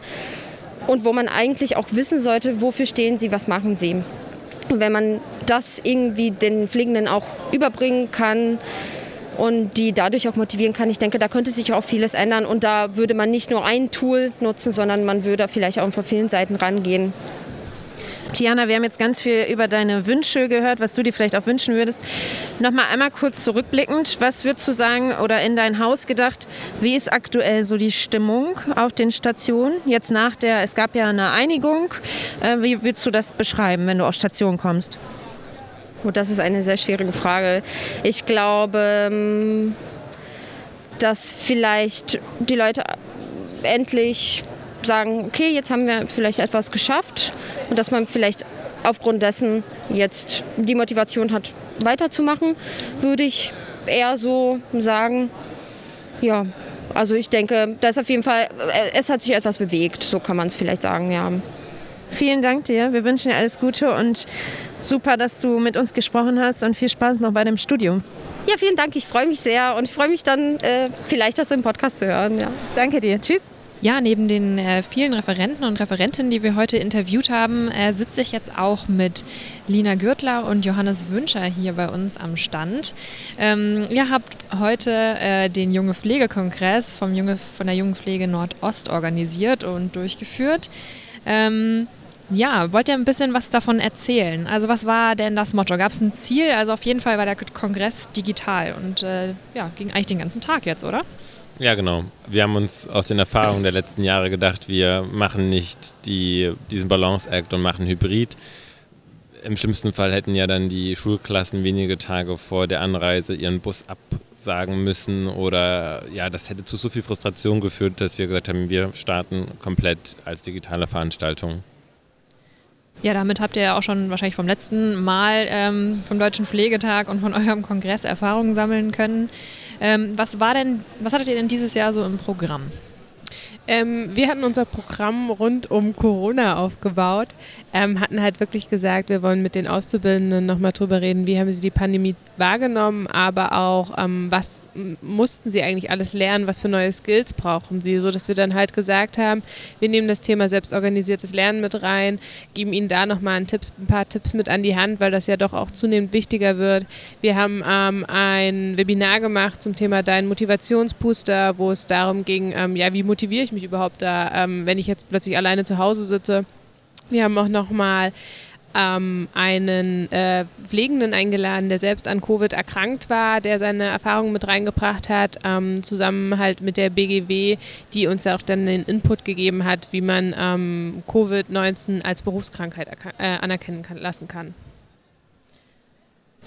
und wo man eigentlich auch wissen sollte, wofür stehen sie, was machen sie. Und wenn man das irgendwie den Pflegenden auch überbringen kann, und die dadurch auch motivieren kann. Ich denke, da könnte sich auch vieles ändern und da würde man nicht nur ein Tool nutzen, sondern man würde vielleicht auch von vielen Seiten rangehen. Tiana, wir haben jetzt ganz viel über deine Wünsche gehört, was du dir vielleicht auch wünschen würdest. Nochmal einmal kurz zurückblickend, was würdest du sagen oder in dein Haus gedacht, wie ist aktuell so die Stimmung auf den Stationen? Jetzt nach der, es gab ja eine Einigung, äh, wie würdest du das beschreiben, wenn du auf Station kommst? Oh, das ist eine sehr schwierige Frage. Ich glaube, ähm, dass vielleicht die Leute endlich sagen, okay, jetzt haben wir vielleicht etwas geschafft und dass man vielleicht aufgrund dessen jetzt die Motivation hat, weiterzumachen, würde ich eher so sagen. Ja, also ich denke, da ist auf jeden Fall, es hat sich etwas bewegt, so kann man es vielleicht sagen, ja. Vielen Dank dir. Wir wünschen dir alles Gute und super, dass du mit uns gesprochen hast und viel Spaß noch bei dem Studium. Ja, vielen Dank. Ich freue mich sehr und ich freue mich dann, äh, vielleicht das im Podcast zu hören. Ja. Danke dir. Tschüss. Ja, neben den äh, vielen Referenten und Referentinnen, die wir heute interviewt haben, äh, sitze ich jetzt auch mit Lina Gürtler und Johannes Wünscher hier bei uns am Stand. Ähm, ihr habt heute äh, den Junge Pflegekongress vom Junge, von der Jungen Pflege Nordost organisiert und durchgeführt. Ähm, ja, wollt ihr ein bisschen was davon erzählen? Also was war denn das Motto? Gab es ein Ziel? Also auf jeden Fall war der Kongress digital und äh, ja, ging eigentlich den ganzen Tag jetzt, oder? Ja, genau. Wir haben uns aus den Erfahrungen der letzten Jahre gedacht, wir machen nicht die, diesen Balance-Act und machen Hybrid. Im schlimmsten Fall hätten ja dann die Schulklassen wenige Tage vor der Anreise ihren Bus absagen müssen oder ja, das hätte zu so viel Frustration geführt, dass wir gesagt haben, wir starten komplett als digitale Veranstaltung. Ja, damit habt ihr ja auch schon wahrscheinlich vom letzten Mal ähm, vom Deutschen Pflegetag und von eurem Kongress Erfahrungen sammeln können. Ähm, was war denn, was hattet ihr denn dieses Jahr so im Programm? Ähm, wir hatten unser Programm rund um Corona aufgebaut, ähm, hatten halt wirklich gesagt, wir wollen mit den Auszubildenden nochmal drüber reden, wie haben sie die Pandemie wahrgenommen, aber auch, ähm, was mussten sie eigentlich alles lernen, was für neue Skills brauchen sie, so dass wir dann halt gesagt haben, wir nehmen das Thema selbstorganisiertes Lernen mit rein, geben ihnen da nochmal ein, ein paar Tipps mit an die Hand, weil das ja doch auch zunehmend wichtiger wird. Wir haben ähm, ein Webinar gemacht zum Thema Dein Motivationsbooster, wo es darum ging, ähm, ja, wie motiviere ich mich überhaupt da, ähm, wenn ich jetzt plötzlich alleine zu Hause sitze. Wir haben auch nochmal ähm, einen äh, Pflegenden eingeladen, der selbst an Covid erkrankt war, der seine Erfahrungen mit reingebracht hat, ähm, zusammen halt mit der BGW, die uns auch dann den Input gegeben hat, wie man ähm, Covid-19 als Berufskrankheit äh, anerkennen kann, lassen kann.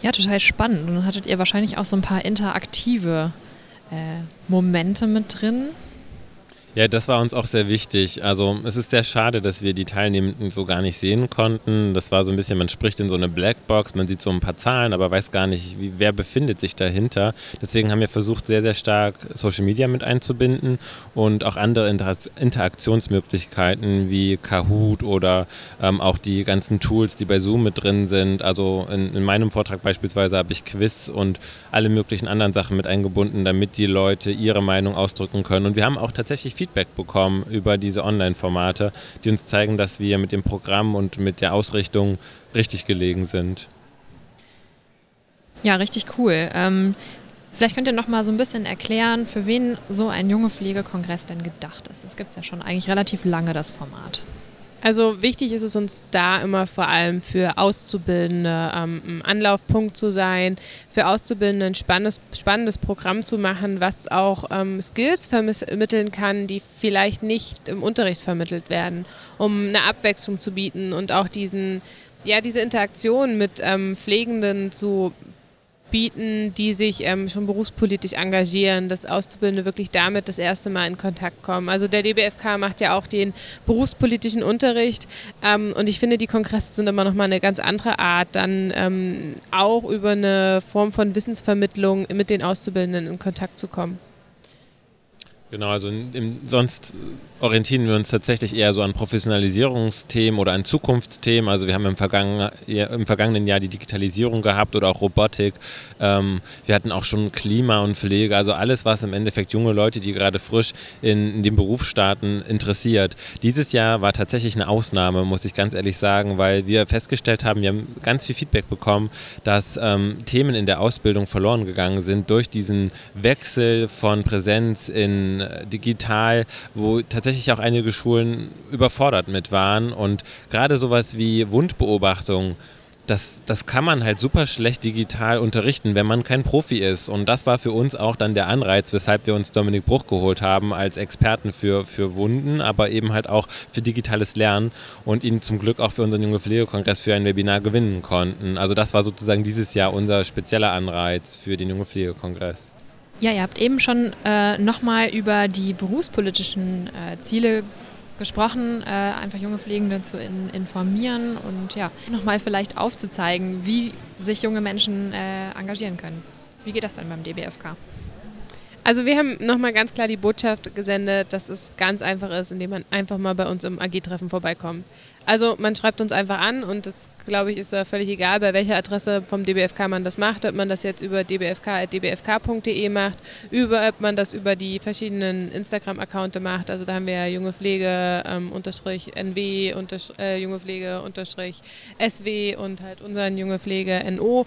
Ja, total spannend. Und dann hattet ihr wahrscheinlich auch so ein paar interaktive äh, Momente mit drin. Ja, das war uns auch sehr wichtig. Also es ist sehr schade, dass wir die Teilnehmenden so gar nicht sehen konnten. Das war so ein bisschen, man spricht in so eine Blackbox, man sieht so ein paar Zahlen, aber weiß gar nicht, wie, wer befindet sich dahinter. Deswegen haben wir versucht, sehr, sehr stark Social Media mit einzubinden und auch andere Inter Interaktionsmöglichkeiten wie Kahoot oder ähm, auch die ganzen Tools, die bei Zoom mit drin sind. Also in, in meinem Vortrag beispielsweise habe ich Quiz und alle möglichen anderen Sachen mit eingebunden, damit die Leute ihre Meinung ausdrücken können. Und wir haben auch tatsächlich Feedback bekommen über diese Online-Formate, die uns zeigen, dass wir mit dem Programm und mit der Ausrichtung richtig gelegen sind. Ja, richtig cool. Ähm, vielleicht könnt ihr noch mal so ein bisschen erklären, für wen so ein junge Pflegekongress denn gedacht ist. Es gibt ja schon eigentlich relativ lange, das Format. Also wichtig ist es uns da immer vor allem für Auszubildende ähm, ein Anlaufpunkt zu sein, für Auszubildende ein spannendes, spannendes Programm zu machen, was auch ähm, Skills vermitteln kann, die vielleicht nicht im Unterricht vermittelt werden, um eine Abwechslung zu bieten und auch diesen, ja, diese Interaktion mit ähm, Pflegenden zu bieten, die sich ähm, schon berufspolitisch engagieren, dass Auszubildende wirklich damit das erste Mal in Kontakt kommen. Also der DBFK macht ja auch den berufspolitischen Unterricht ähm, und ich finde, die Kongresse sind immer noch mal eine ganz andere Art, dann ähm, auch über eine Form von Wissensvermittlung mit den Auszubildenden in Kontakt zu kommen. Genau, also im, sonst orientieren wir uns tatsächlich eher so an Professionalisierungsthemen oder an Zukunftsthemen. Also wir haben im, vergangen, im vergangenen Jahr die Digitalisierung gehabt oder auch Robotik. Ähm, wir hatten auch schon Klima und Pflege, also alles, was im Endeffekt junge Leute, die gerade frisch in, in den Beruf starten, interessiert. Dieses Jahr war tatsächlich eine Ausnahme, muss ich ganz ehrlich sagen, weil wir festgestellt haben, wir haben ganz viel Feedback bekommen, dass ähm, Themen in der Ausbildung verloren gegangen sind durch diesen Wechsel von Präsenz in äh, digital, wo tatsächlich auch einige Schulen überfordert mit waren. Und gerade sowas wie Wundbeobachtung, das, das kann man halt super schlecht digital unterrichten, wenn man kein Profi ist. Und das war für uns auch dann der Anreiz, weshalb wir uns Dominik Bruch geholt haben als Experten für, für Wunden, aber eben halt auch für digitales Lernen und ihn zum Glück auch für unseren Junge Pflegekongress für ein Webinar gewinnen konnten. Also das war sozusagen dieses Jahr unser spezieller Anreiz für den Junge Pflegekongress. Ja, ihr habt eben schon äh, nochmal über die berufspolitischen äh, Ziele gesprochen, äh, einfach junge Pflegende zu in, informieren und ja, nochmal vielleicht aufzuzeigen, wie sich junge Menschen äh, engagieren können. Wie geht das dann beim DBFK? Also wir haben nochmal ganz klar die Botschaft gesendet, dass es ganz einfach ist, indem man einfach mal bei uns im AG-Treffen vorbeikommt. Also man schreibt uns einfach an und das, glaube ich, ist da völlig egal, bei welcher Adresse vom DBFK man das macht, ob man das jetzt über dbfk.dbfk.de macht, über, ob man das über die verschiedenen Instagram-Accounte macht. Also da haben wir ja junge Pflege ähm, unterstrich NW, unterstrich, äh, junge Pflege unterstrich SW und halt unseren junge Pflege NO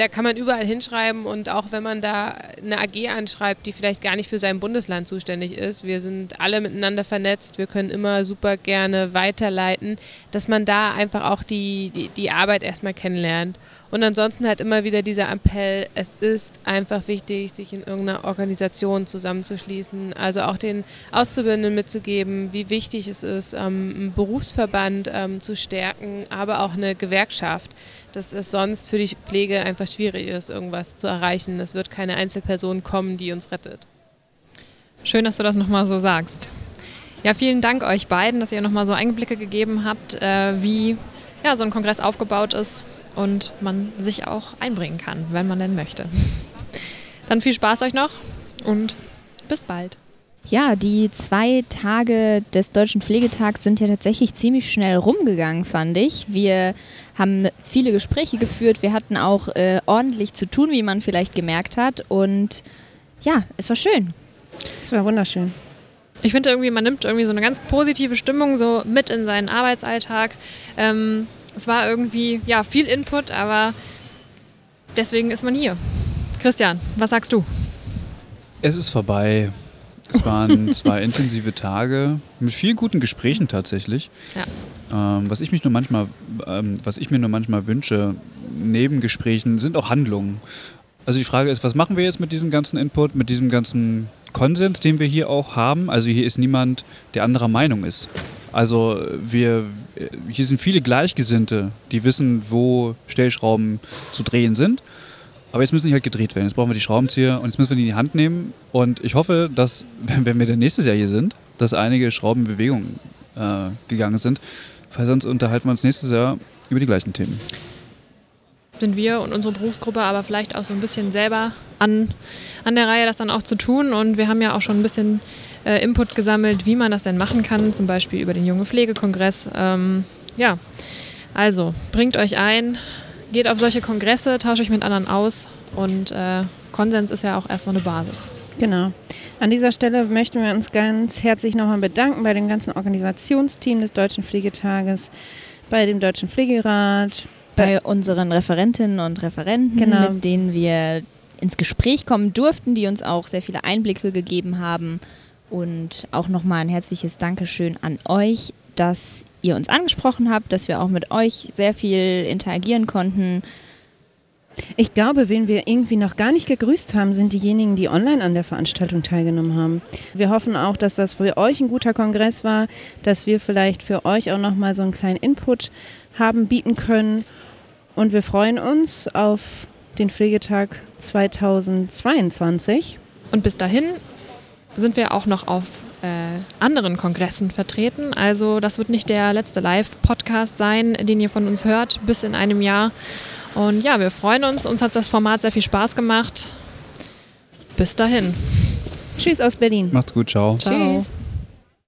da kann man überall hinschreiben und auch wenn man da eine AG anschreibt, die vielleicht gar nicht für sein Bundesland zuständig ist, wir sind alle miteinander vernetzt, wir können immer super gerne weiterleiten, dass man da einfach auch die, die, die Arbeit erstmal kennenlernt. Und ansonsten halt immer wieder dieser Appell, es ist einfach wichtig, sich in irgendeiner Organisation zusammenzuschließen, also auch den Auszubildenden mitzugeben, wie wichtig es ist, ähm, einen Berufsverband ähm, zu stärken, aber auch eine Gewerkschaft dass es sonst für die Pflege einfach schwierig ist, irgendwas zu erreichen. Es wird keine Einzelperson kommen, die uns rettet. Schön, dass du das nochmal so sagst. Ja, vielen Dank euch beiden, dass ihr nochmal so Einblicke gegeben habt, äh, wie ja, so ein Kongress aufgebaut ist und man sich auch einbringen kann, wenn man denn möchte. Dann viel Spaß euch noch und bis bald. Ja, die zwei Tage des Deutschen Pflegetags sind ja tatsächlich ziemlich schnell rumgegangen, fand ich. Wir haben viele Gespräche geführt, wir hatten auch äh, ordentlich zu tun, wie man vielleicht gemerkt hat. Und ja, es war schön. Es war wunderschön. Ich finde irgendwie, man nimmt irgendwie so eine ganz positive Stimmung so mit in seinen Arbeitsalltag. Ähm, es war irgendwie, ja, viel Input, aber deswegen ist man hier. Christian, was sagst du? Es ist vorbei Es waren zwei intensive Tage mit vielen guten Gesprächen tatsächlich. Ja. Ähm, was ich mich nur manchmal, ähm, was ich mir nur manchmal wünsche, neben Gesprächen sind auch Handlungen. Also die Frage ist, was machen wir jetzt mit diesem ganzen Input, mit diesem ganzen Konsens, den wir hier auch haben? Also hier ist niemand, der anderer Meinung ist. Also wir, hier sind viele Gleichgesinnte, die wissen, wo Stellschrauben zu drehen sind. Aber jetzt müssen die halt gedreht werden. Jetzt brauchen wir die Schraubenzieher und jetzt müssen wir die in die Hand nehmen. Und ich hoffe, dass, wenn wir dann nächstes Jahr hier sind, dass einige Schrauben in Bewegung äh, gegangen sind. Weil sonst unterhalten wir uns nächstes Jahr über die gleichen Themen. Sind wir und unsere Berufsgruppe aber vielleicht auch so ein bisschen selber an, an der Reihe, das dann auch zu tun. Und wir haben ja auch schon ein bisschen äh, Input gesammelt, wie man das denn machen kann, zum Beispiel über den Junge Pflegekongress. Ähm, ja, also bringt euch ein, geht auf solche Kongresse, tauscht euch mit anderen aus und äh, Konsens ist ja auch erstmal eine Basis. Genau. An dieser Stelle möchten wir uns ganz herzlich nochmal bedanken bei dem ganzen Organisationsteam des Deutschen Pflegetages, bei dem Deutschen Pflegerat, bei unseren Referentinnen und Referenten, Genau. mit denen wir ins Gespräch kommen durften, die uns auch sehr viele Einblicke gegeben haben. Und auch nochmal ein herzliches Dankeschön an euch, dass ihr uns angesprochen habt, dass wir auch mit euch sehr viel interagieren konnten. Ich glaube, wen wir irgendwie noch gar nicht gegrüßt haben, sind diejenigen, die online an der Veranstaltung teilgenommen haben. Wir hoffen auch, dass das für euch ein guter Kongress war, dass wir vielleicht für euch auch nochmal so einen kleinen Input haben bieten können. Und wir freuen uns auf den Pflegetag 2022. Und bis dahin sind wir auch noch auf äh, anderen Kongressen vertreten. Also das wird nicht der letzte Live-Podcast sein, den ihr von uns hört, bis in einem Jahr. Und ja, wir freuen uns. Uns hat das Format sehr viel Spaß gemacht. Bis dahin. Tschüss aus Berlin. Macht's gut, ciao. Ciao. Tschüss.